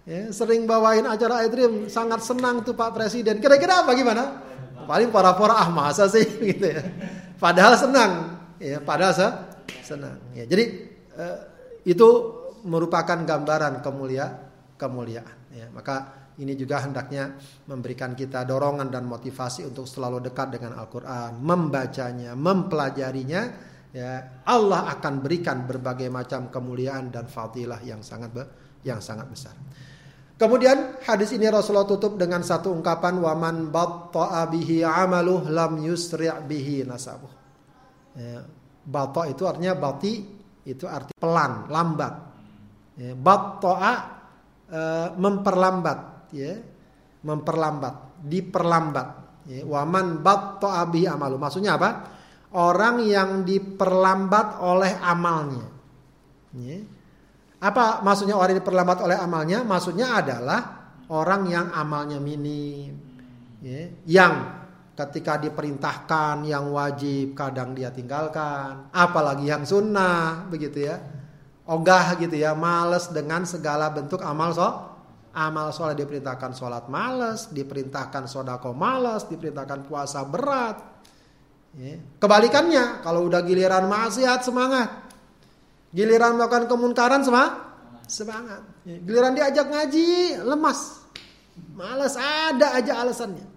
Ya, sering bawain acara iDream, sangat senang tuh Pak Presiden. Kira-kira apa gimana? Paling para-para ah masa sih gitu ya. Padahal senang, ya, padahal senang. Ya, jadi uh, itu merupakan gambaran kemulia kemuliaan. Ya, maka ini juga hendaknya memberikan kita dorongan dan motivasi untuk selalu dekat dengan Al-Quran, membacanya, mempelajarinya. Ya, Allah akan berikan berbagai macam kemuliaan dan fadilah yang sangat yang sangat besar. Kemudian hadis ini Rasulullah tutup dengan satu ungkapan waman batta'a bihi amaluh lam yusri' bihi nasabuh. Ya, Bata itu artinya bati itu arti pelan, lambat. Ya, Batoa e, memperlambat, ya, memperlambat, diperlambat. Ya, waman batoa bi amalu. Maksudnya apa? Orang yang diperlambat oleh amalnya. Ya. Apa maksudnya orang yang diperlambat oleh amalnya? Maksudnya adalah orang yang amalnya minim, ya, yang ketika diperintahkan yang wajib kadang dia tinggalkan. Apalagi yang sunnah begitu ya. Ogah gitu ya males dengan segala bentuk amal so amal sholat diperintahkan sholat males diperintahkan sodako males diperintahkan puasa berat. Ya. kebalikannya kalau udah giliran maksiat semangat. Giliran melakukan kemunkaran semangat semangat. Ya. giliran diajak ngaji lemas. Males ada aja alasannya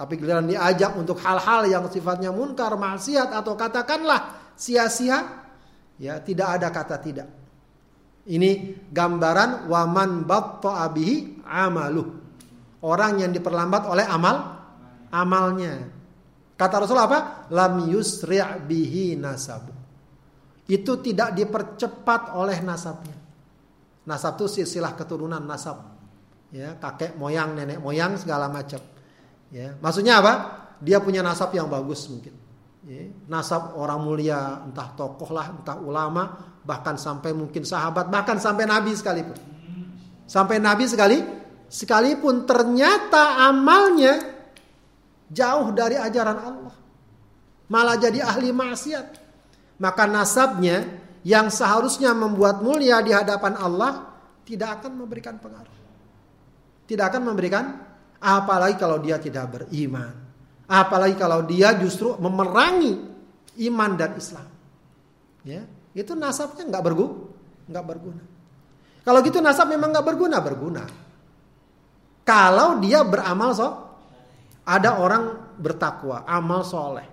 tapi giliran diajak untuk hal-hal yang sifatnya munkar, maksiat atau katakanlah sia-sia, ya tidak ada kata tidak. Ini gambaran waman batta abihi amaluh. Orang yang diperlambat oleh amal amalnya. Kata Rasul apa? Lam yusri' bihi nasabu. Itu tidak dipercepat oleh nasabnya. Nasab itu silsilah keturunan nasab. Ya, kakek moyang, nenek moyang segala macam. Ya, maksudnya apa? Dia punya nasab yang bagus mungkin. Ya, nasab orang mulia, entah tokoh lah, entah ulama, bahkan sampai mungkin sahabat, bahkan sampai nabi sekalipun. Sampai nabi sekali, sekalipun ternyata amalnya jauh dari ajaran Allah. Malah jadi ahli maksiat. Maka nasabnya yang seharusnya membuat mulia di hadapan Allah tidak akan memberikan pengaruh. Tidak akan memberikan apalagi kalau dia tidak beriman. Apalagi kalau dia justru memerangi iman dan Islam. Ya, itu nasabnya nggak berguna, nggak berguna. Kalau gitu nasab memang nggak berguna, berguna. Kalau dia beramal so, ada orang bertakwa, amal soleh,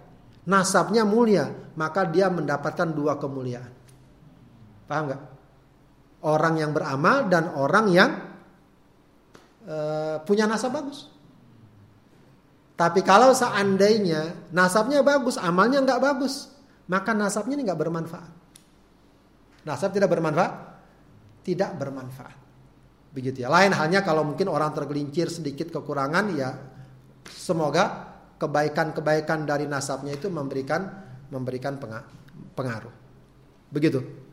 nasabnya mulia, maka dia mendapatkan dua kemuliaan. Paham nggak? Orang yang beramal dan orang yang uh, punya nasab bagus. Tapi kalau seandainya nasabnya bagus, amalnya nggak bagus, maka nasabnya ini nggak bermanfaat. Nasab tidak bermanfaat, tidak bermanfaat. Begitu ya. Lain halnya kalau mungkin orang tergelincir sedikit kekurangan ya semoga kebaikan-kebaikan dari nasabnya itu memberikan memberikan pengaruh. Begitu.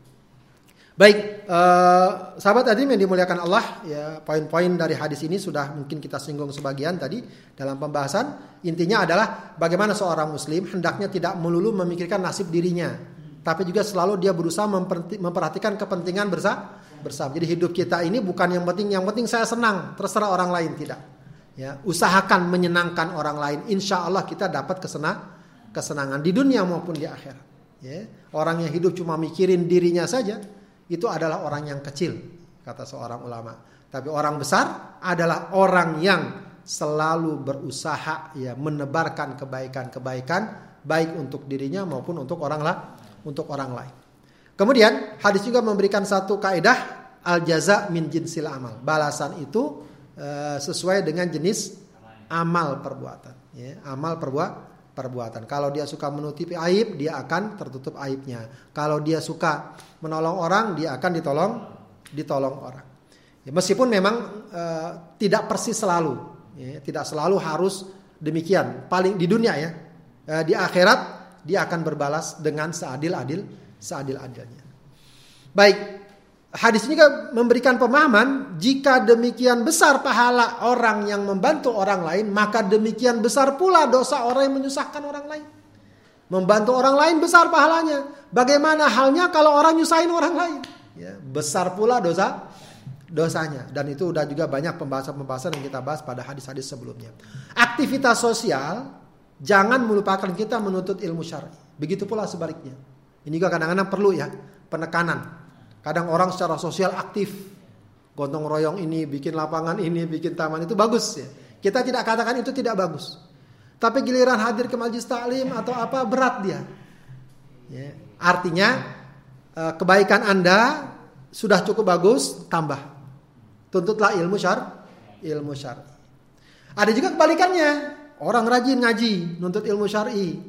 Baik, eh, sahabat tadi yang dimuliakan Allah, ya poin-poin dari hadis ini sudah mungkin kita singgung sebagian tadi dalam pembahasan. Intinya adalah bagaimana seorang muslim hendaknya tidak melulu memikirkan nasib dirinya, tapi juga selalu dia berusaha memperhatikan kepentingan bersama bersama. Jadi hidup kita ini bukan yang penting, yang penting saya senang, terserah orang lain tidak. Ya, usahakan menyenangkan orang lain. Insya Allah kita dapat kesenang, kesenangan di dunia maupun di akhirat. Ya, orang yang hidup cuma mikirin dirinya saja, itu adalah orang yang kecil, kata seorang ulama. Tapi orang besar adalah orang yang selalu berusaha ya menebarkan kebaikan-kebaikan baik untuk dirinya maupun untuk orang lah, untuk orang lain. Kemudian hadis juga memberikan satu kaidah al jaza min jinsil amal. Balasan itu e, sesuai dengan jenis amal perbuatan. Ya, amal perbuat perbuatan. Kalau dia suka menutupi aib, dia akan tertutup aibnya. Kalau dia suka menolong orang, dia akan ditolong ditolong orang. Ya, meskipun memang e, tidak persis selalu, ya, tidak selalu harus demikian. Paling di dunia ya, e, di akhirat dia akan berbalas dengan seadil-adil seadil-adilnya. Baik, hadis ini kan memberikan pemahaman jika demikian besar pahala orang yang membantu orang lain, maka demikian besar pula dosa orang yang menyusahkan orang lain. Membantu orang lain besar pahalanya. Bagaimana halnya kalau orang nyusahin orang lain? Ya, besar pula dosa dosanya. Dan itu udah juga banyak pembahasan-pembahasan yang kita bahas pada hadis-hadis sebelumnya. Aktivitas sosial jangan melupakan kita menuntut ilmu syar'i. Begitu pula sebaliknya. Ini juga kadang-kadang perlu ya penekanan. Kadang orang secara sosial aktif, gotong royong ini, bikin lapangan ini, bikin taman itu bagus ya. Kita tidak katakan itu tidak bagus. Tapi giliran hadir ke majlis taklim atau apa berat dia. Ya. Artinya eh, kebaikan Anda sudah cukup bagus, tambah. Tuntutlah ilmu syar, ilmu syar. Ada juga kebalikannya. Orang rajin ngaji, nuntut ilmu syar'i.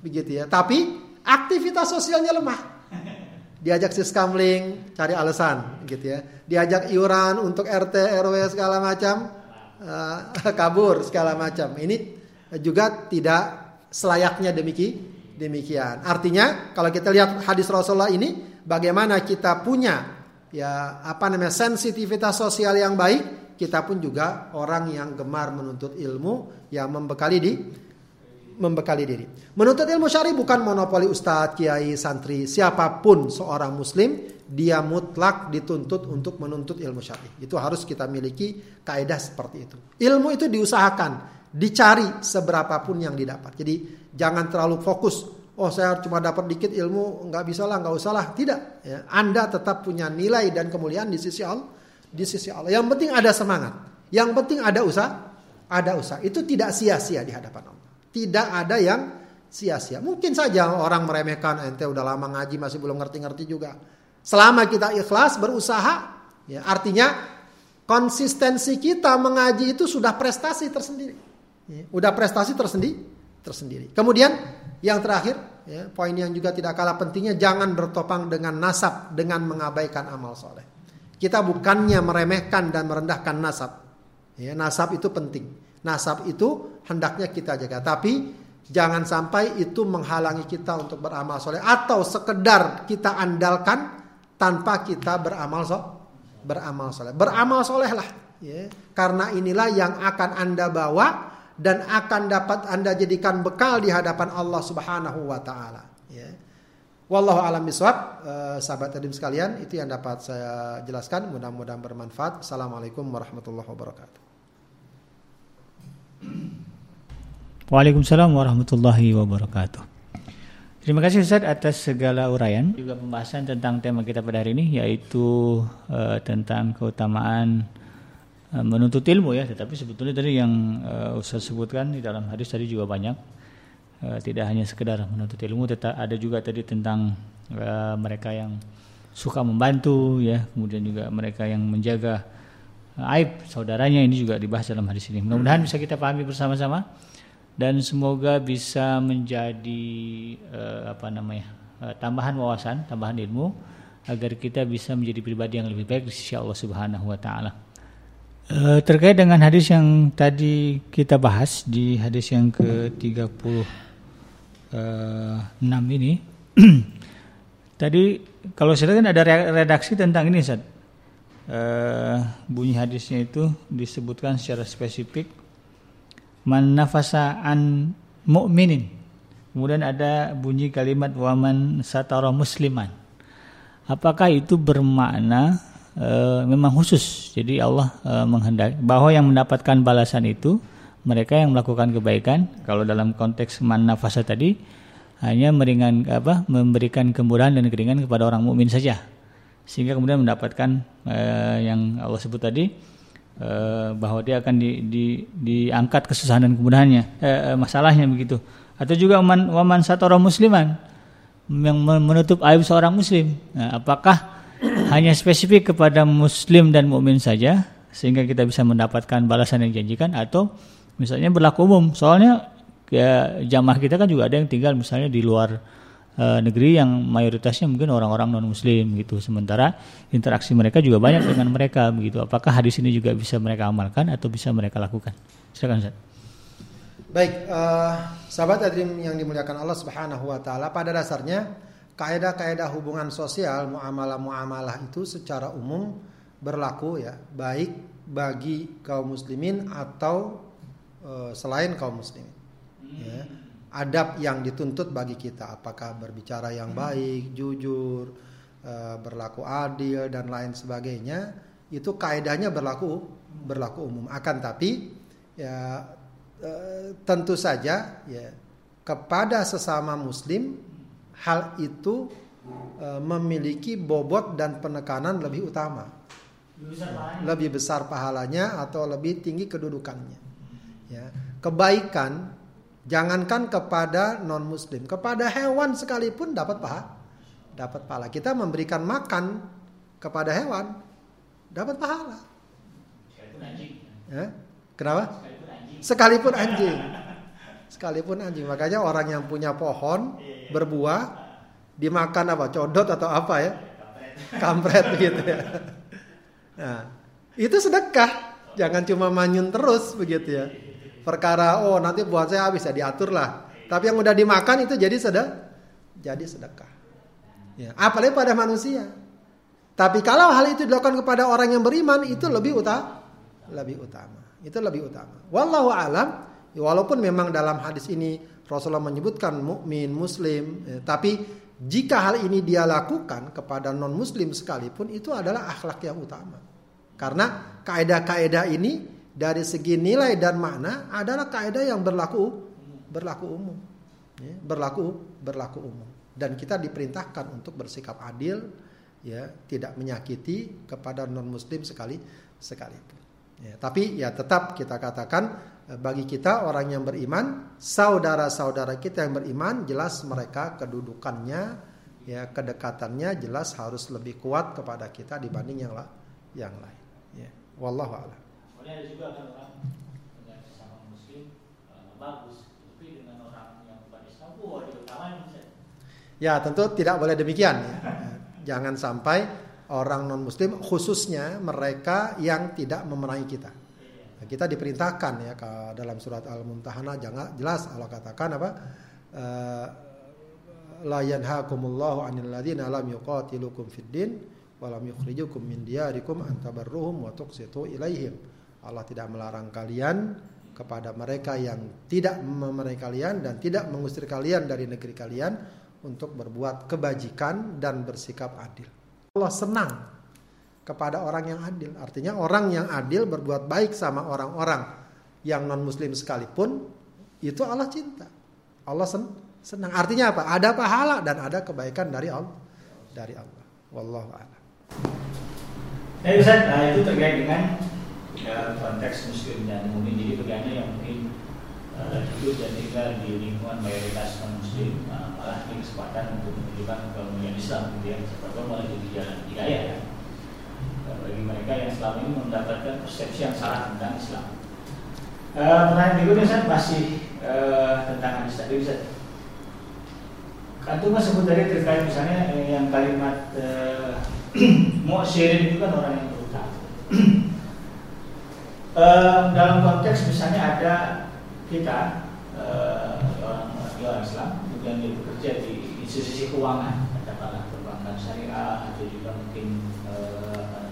Begitu ya. Tapi aktivitas sosialnya lemah. Diajak siskamling, cari alasan gitu ya. Diajak iuran untuk RT, RW segala macam, uh, kabur segala macam. Ini juga tidak selayaknya demikian. Demikian. Artinya kalau kita lihat hadis Rasulullah ini, bagaimana kita punya ya apa namanya sensitivitas sosial yang baik, kita pun juga orang yang gemar menuntut ilmu yang membekali di membekali diri. Menuntut ilmu syari bukan monopoli ustadz, kiai, santri, siapa pun seorang muslim, dia mutlak dituntut untuk menuntut ilmu syari. Itu harus kita miliki kaidah seperti itu. Ilmu itu diusahakan, dicari seberapapun yang didapat. Jadi jangan terlalu fokus. Oh saya cuma dapat dikit ilmu, nggak bisa lah, nggak usah lah. Tidak. Ya, anda tetap punya nilai dan kemuliaan di sisi Allah. Di sisi Allah. Yang penting ada semangat. Yang penting ada usaha. Ada usaha. Itu tidak sia-sia di hadapan Allah. Tidak ada yang sia-sia. Mungkin saja orang meremehkan ente udah lama ngaji masih belum ngerti-ngerti juga. Selama kita ikhlas berusaha, ya artinya konsistensi kita mengaji itu sudah prestasi tersendiri. Ya, udah prestasi tersendiri, tersendiri. Kemudian yang terakhir, ya, poin yang juga tidak kalah pentingnya jangan bertopang dengan nasab dengan mengabaikan amal soleh. Kita bukannya meremehkan dan merendahkan nasab. Ya, nasab itu penting. Nasab itu hendaknya kita jaga. Tapi jangan sampai itu menghalangi kita untuk beramal soleh atau sekedar kita andalkan tanpa kita beramal so beramal soleh. Beramal soleh lah. Ya. Karena inilah yang akan anda bawa dan akan dapat anda jadikan bekal di hadapan Allah Subhanahu Wa Taala. Ya. Wallahu alam biswab, uh, sahabat tadim sekalian, itu yang dapat saya jelaskan. Mudah-mudahan bermanfaat. Assalamualaikum warahmatullahi wabarakatuh. Waalaikumsalam warahmatullahi wabarakatuh. Terima kasih Ustaz atas segala uraian. Juga pembahasan tentang tema kita pada hari ini yaitu uh, tentang keutamaan uh, menuntut ilmu ya. Tetapi sebetulnya tadi yang uh, Ustaz sebutkan di dalam hadis tadi juga banyak. Eh, tidak hanya sekedar menuntut ilmu tetapi ada juga tadi tentang uh, mereka yang suka membantu ya. Kemudian juga mereka yang menjaga uh, aib saudaranya. Ini juga dibahas dalam hadis ini. Mudah-mudahan bisa kita pahami bersama-sama dan semoga bisa menjadi uh, apa namanya uh, tambahan wawasan tambahan ilmu agar kita bisa menjadi pribadi yang lebih baik di sisi Allah Subhanahu wa taala. terkait dengan hadis yang tadi kita bahas di hadis yang ke-30 uh, ini tadi kalau saya kan ada redaksi tentang ini Ustaz. Uh, bunyi hadisnya itu disebutkan secara spesifik man nafasa an mu'minin. Kemudian ada bunyi kalimat waman satara musliman. Apakah itu bermakna uh, memang khusus? Jadi Allah uh, menghendaki bahwa yang mendapatkan balasan itu mereka yang melakukan kebaikan kalau dalam konteks man nafasa tadi hanya meringan apa memberikan kemurahan dan keringan kepada orang mukmin saja sehingga kemudian mendapatkan eh, yang Allah sebut tadi eh, bahwa dia akan di, di, diangkat kesusahan dan kemudahannya. Eh, eh masalahnya begitu. Atau juga man, waman orang musliman yang menutup aib seorang muslim. Nah, apakah hanya spesifik kepada muslim dan mukmin saja sehingga kita bisa mendapatkan balasan yang dijanjikan atau misalnya berlaku umum? Soalnya ya jamaah kita kan juga ada yang tinggal misalnya di luar uh, negeri yang mayoritasnya mungkin orang-orang non muslim gitu sementara interaksi mereka juga banyak dengan mereka begitu apakah hadis ini juga bisa mereka amalkan atau bisa mereka lakukan silakan Ustaz Baik, uh, sahabat adrim yang dimuliakan Allah Subhanahu wa taala, pada dasarnya kaidah-kaidah hubungan sosial, muamalah-muamalah itu secara umum berlaku ya, baik bagi kaum muslimin atau Eh, selain kaum muslimin. Ya. Adab yang dituntut bagi kita, apakah berbicara yang baik, jujur, uh, berlaku adil dan lain sebagainya, itu kaidahnya berlaku berlaku umum. Akan tapi ya uh, tentu saja ya kepada sesama muslim hal itu uh, memiliki bobot dan penekanan lebih utama. Lebih besar pahalanya atau lebih tinggi kedudukannya. Ya, kebaikan jangankan kepada non muslim, kepada hewan sekalipun dapat paha, dapat pahala. Kita memberikan makan kepada hewan dapat pahala. Ya, kenapa? Sekalipun anjing. Sekalipun anjing. Makanya orang yang punya pohon berbuah dimakan apa? Codot atau apa ya? Kampret gitu ya. Nah, itu sedekah. Jangan cuma manyun terus begitu ya perkara oh nanti buat saya habis ya diatur lah. Tapi yang udah dimakan itu jadi sedekah. Jadi sedekah. Ya, apalagi pada manusia. Tapi kalau hal itu dilakukan kepada orang yang beriman itu lebih utama, lebih utama. Itu lebih utama. Wallahu alam. Ya, walaupun memang dalam hadis ini Rasulullah menyebutkan mukmin, muslim, ya, tapi jika hal ini dia lakukan kepada non muslim sekalipun itu adalah akhlak yang utama. Karena kaedah-kaedah ini dari segi nilai dan makna adalah kaidah yang berlaku berlaku umum. Ya, berlaku berlaku umum. Dan kita diperintahkan untuk bersikap adil ya tidak menyakiti kepada non muslim sekali. Sekalipun ya, tapi ya tetap kita katakan eh, bagi kita orang yang beriman saudara-saudara kita yang beriman jelas mereka kedudukannya ya kedekatannya jelas harus lebih kuat kepada kita dibanding yang yang lain. Ya wallahu a'lam Soalnya ada juga kan orang dengan sesama muslim uh, bagus, tapi dengan orang yang bukan Islam, wah di utama Ya tentu tidak boleh demikian. Ya. Jangan sampai orang non muslim khususnya mereka yang tidak memerangi kita. Nah, kita diperintahkan ya ke dalam surat Al-Mumtahanah jangan jelas Allah katakan apa? Uh, la yanhaakumullahu 'anil ladzina lam yuqatilukum fid din wa lam yukhrijukum min diyarikum an tabarruhum wa tuqsitu ilaihim. Allah tidak melarang kalian kepada mereka yang tidak memerangi kalian dan tidak mengusir kalian dari negeri kalian untuk berbuat kebajikan dan bersikap adil. Allah senang kepada orang yang adil. Artinya orang yang adil berbuat baik sama orang-orang yang non muslim sekalipun itu Allah cinta. Allah sen senang. Artinya apa? Ada pahala dan ada kebaikan dari Allah. Dari Allah. Wallahu a'lam. Ya Ustaz, nah, itu terkait dengan ya, konteks muslim dan mungkin jadi bagaimana yang mungkin uh, hidup dan tinggal di lingkungan mayoritas non muslim uh, malah ini kesempatan untuk menunjukkan kemuliaan Islam gitu ya seperti malah jadi jalan hidayah ya uh, bagi mereka yang selama ini mendapatkan persepsi yang salah tentang Islam. Uh, pertanyaan berikutnya Ustaz masih uh, tentang hadis tadi Ustaz. Antum sebut tadi terkait misalnya yang kalimat uh, mu'syirin itu kan orang yang berutang. uh, dalam konteks misalnya ada kita uh, orang, orang Islam kemudian dia bekerja di institusi keuangan katakanlah perbankan syariah atau juga mungkin uh,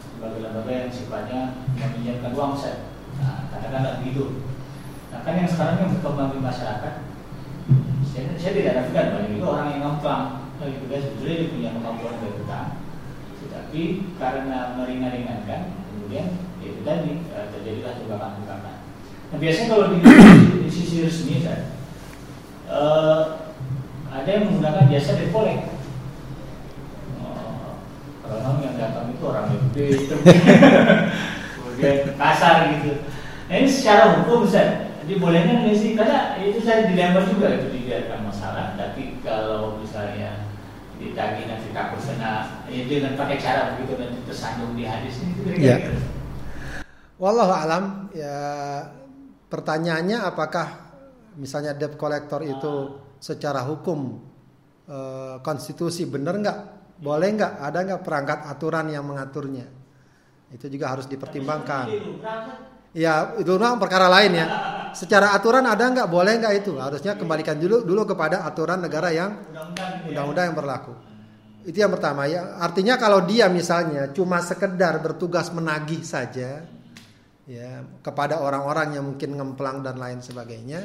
sebagai lembaga yang sifatnya meminjamkan uang saya nah katakanlah begitu. Nah kan yang sekarang yang berkembang di masyarakat saya, saya tidak ragukan banyak itu orang yang ngemplang lagi juga sebetulnya dia punya kemampuan berhutang tetapi karena meringan-ringankan kemudian itu tadi terjadilah jebakan-jebakan Nah, biasanya kalau di, di sisi resmi kan, uh, ada yang menggunakan jasa collector. Uh, kalau yang datang itu orang gede, kemudian kasar gitu. Nah, ini secara hukum bisa dibolehkan nggak sih? Karena itu saya dilempar juga itu dibiarkan masalah. Tapi kalau misalnya ditagih nanti takut kena ya dengan pakai cara begitu nanti tersandung di hadis ini itu kira-kira. Ya. Wallahu alam ya Pertanyaannya apakah misalnya debt collector itu secara hukum e, konstitusi benar nggak? Boleh nggak? Ada nggak perangkat aturan yang mengaturnya? Itu juga harus dipertimbangkan. Ya itu memang perkara lain ya. Secara aturan ada nggak? Boleh nggak itu? Harusnya kembalikan dulu dulu kepada aturan negara yang undang-undang yang berlaku. Itu yang pertama ya. Artinya kalau dia misalnya cuma sekedar bertugas menagih saja, ya kepada orang-orang yang mungkin ngemplang dan lain sebagainya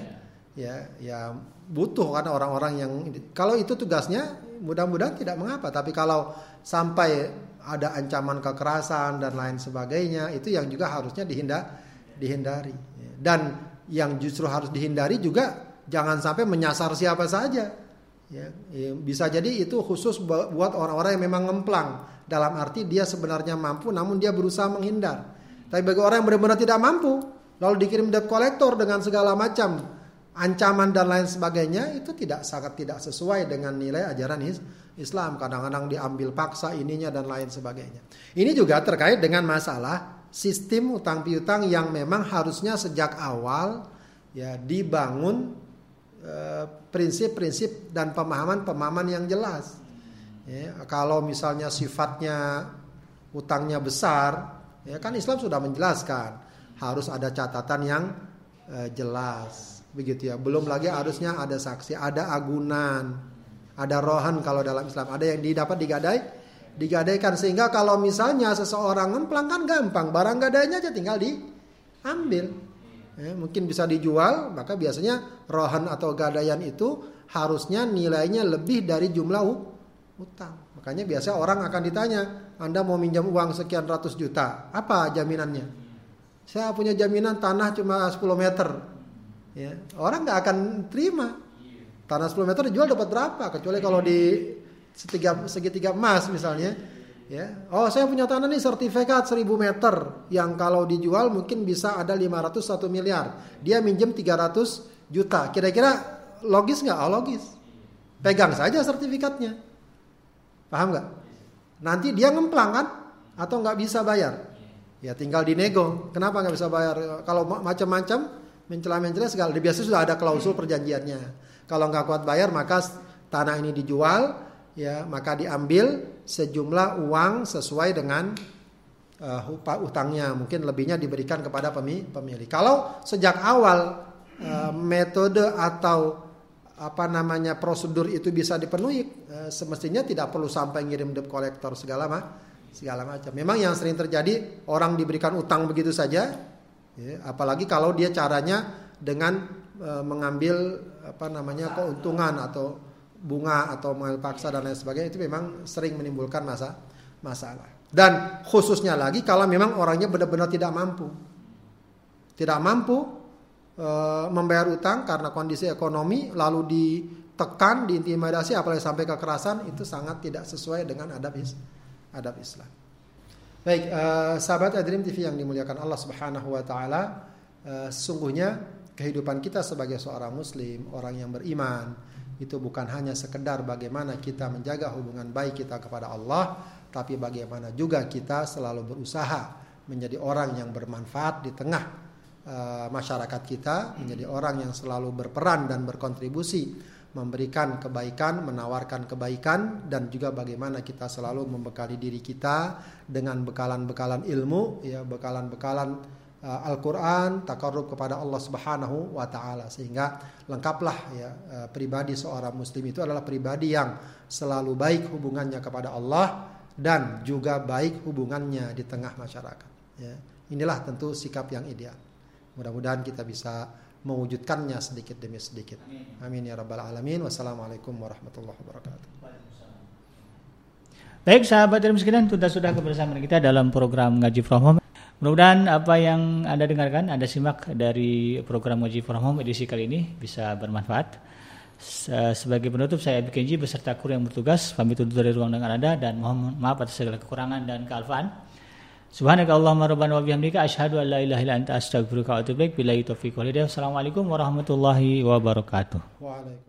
ya ya butuh kan orang-orang yang kalau itu tugasnya mudah-mudahan tidak mengapa. Tapi kalau sampai ada ancaman kekerasan dan lain sebagainya itu yang juga harusnya dihindar dihindari. Dan yang justru harus dihindari juga jangan sampai menyasar siapa saja. Ya, ya bisa jadi itu khusus buat orang-orang yang memang ngemplang. Dalam arti dia sebenarnya mampu namun dia berusaha menghindar tapi bagi orang yang benar-benar tidak mampu, lalu dikirim debt collector dengan segala macam ancaman dan lain sebagainya, itu tidak sangat tidak sesuai dengan nilai ajaran Islam. Kadang-kadang diambil paksa ininya dan lain sebagainya. Ini juga terkait dengan masalah sistem utang piutang yang memang harusnya sejak awal ya dibangun eh, prinsip-prinsip dan pemahaman-pemahaman yang jelas. Ya, kalau misalnya sifatnya utangnya besar, Ya kan Islam sudah menjelaskan harus ada catatan yang eh, jelas begitu ya. Belum lagi harusnya ada saksi, ada agunan, ada rohan kalau dalam Islam, ada yang didapat digadai, digadaikan sehingga kalau misalnya seseorang ngemplang kan gampang, barang gadainya aja tinggal diambil. Ya, mungkin bisa dijual, maka biasanya rohan atau gadaian itu harusnya nilainya lebih dari jumlah utang. Makanya biasa orang akan ditanya, Anda mau minjam uang sekian ratus juta, apa jaminannya? Saya punya jaminan tanah cuma 10 meter. Ya, orang nggak akan terima. Tanah 10 meter dijual dapat berapa? Kecuali kalau di segitiga, segitiga emas misalnya. Ya, oh saya punya tanah nih sertifikat 1000 meter yang kalau dijual mungkin bisa ada 500 1 miliar. Dia minjem 300 juta. Kira-kira logis nggak? Oh, logis. Pegang saja sertifikatnya. Paham nggak? Nanti dia ngemplang kan? Atau nggak bisa bayar? Ya tinggal dinego. Kenapa nggak bisa bayar? Kalau macam-macam mencela-mencela segala. Biasa sudah ada klausul perjanjiannya. Kalau nggak kuat bayar maka tanah ini dijual. ya maka diambil sejumlah uang sesuai dengan uh, utangnya mungkin lebihnya diberikan kepada pemilik kalau sejak awal uh, metode atau apa namanya prosedur itu bisa dipenuhi uh, semestinya tidak perlu sampai ngirim debt collector segala macam segala macam memang yang sering terjadi orang diberikan utang begitu saja ya, apalagi kalau dia caranya dengan uh, mengambil apa namanya keuntungan atau bunga atau mengambil paksa dan lain sebagainya itu memang sering menimbulkan masa masalah. Dan khususnya lagi kalau memang orangnya benar-benar tidak mampu. Tidak mampu e, membayar utang karena kondisi ekonomi lalu ditekan, diintimidasi apalagi sampai kekerasan itu sangat tidak sesuai dengan adab is, adab Islam. Baik, e, sahabat Adrim TV yang dimuliakan Allah Subhanahu wa taala, e, sesungguhnya kehidupan kita sebagai seorang muslim, orang yang beriman, itu bukan hanya sekedar bagaimana kita menjaga hubungan baik kita kepada Allah, tapi bagaimana juga kita selalu berusaha menjadi orang yang bermanfaat di tengah uh, masyarakat kita, menjadi orang yang selalu berperan dan berkontribusi memberikan kebaikan, menawarkan kebaikan dan juga bagaimana kita selalu membekali diri kita dengan bekalan-bekalan ilmu, ya bekalan-bekalan uh, Al-Qur'an, takarrub kepada Allah Subhanahu wa taala sehingga lengkaplah ya uh, pribadi seorang muslim itu adalah pribadi yang selalu baik hubungannya kepada Allah dan juga baik hubungannya di tengah masyarakat ya. Inilah tentu sikap yang ideal. Mudah-mudahan kita bisa mewujudkannya sedikit demi sedikit. Amin, ya rabbal alamin. Wassalamualaikum warahmatullahi wabarakatuh. Baik sahabat dan sekalian, sudah sudah kebersamaan kita dalam program ngaji from home. Mudah-mudahan apa yang Anda dengarkan, Anda simak dari program Ngaji from Home edisi kali ini bisa bermanfaat. Sebagai penutup saya Kenji beserta kru yang bertugas pamit undur dari ruang dengan Anda dan mohon maaf atas segala kekurangan dan kealfaan. Subhanaka Allahumma rabbana wa bihamdika asyhadu an la ilaha illa anta astaghfiruka wa atubu ilaik. Billahi taufiq wal hidayah. Assalamualaikum warahmatullahi wabarakatuh. Waalaikumsalam.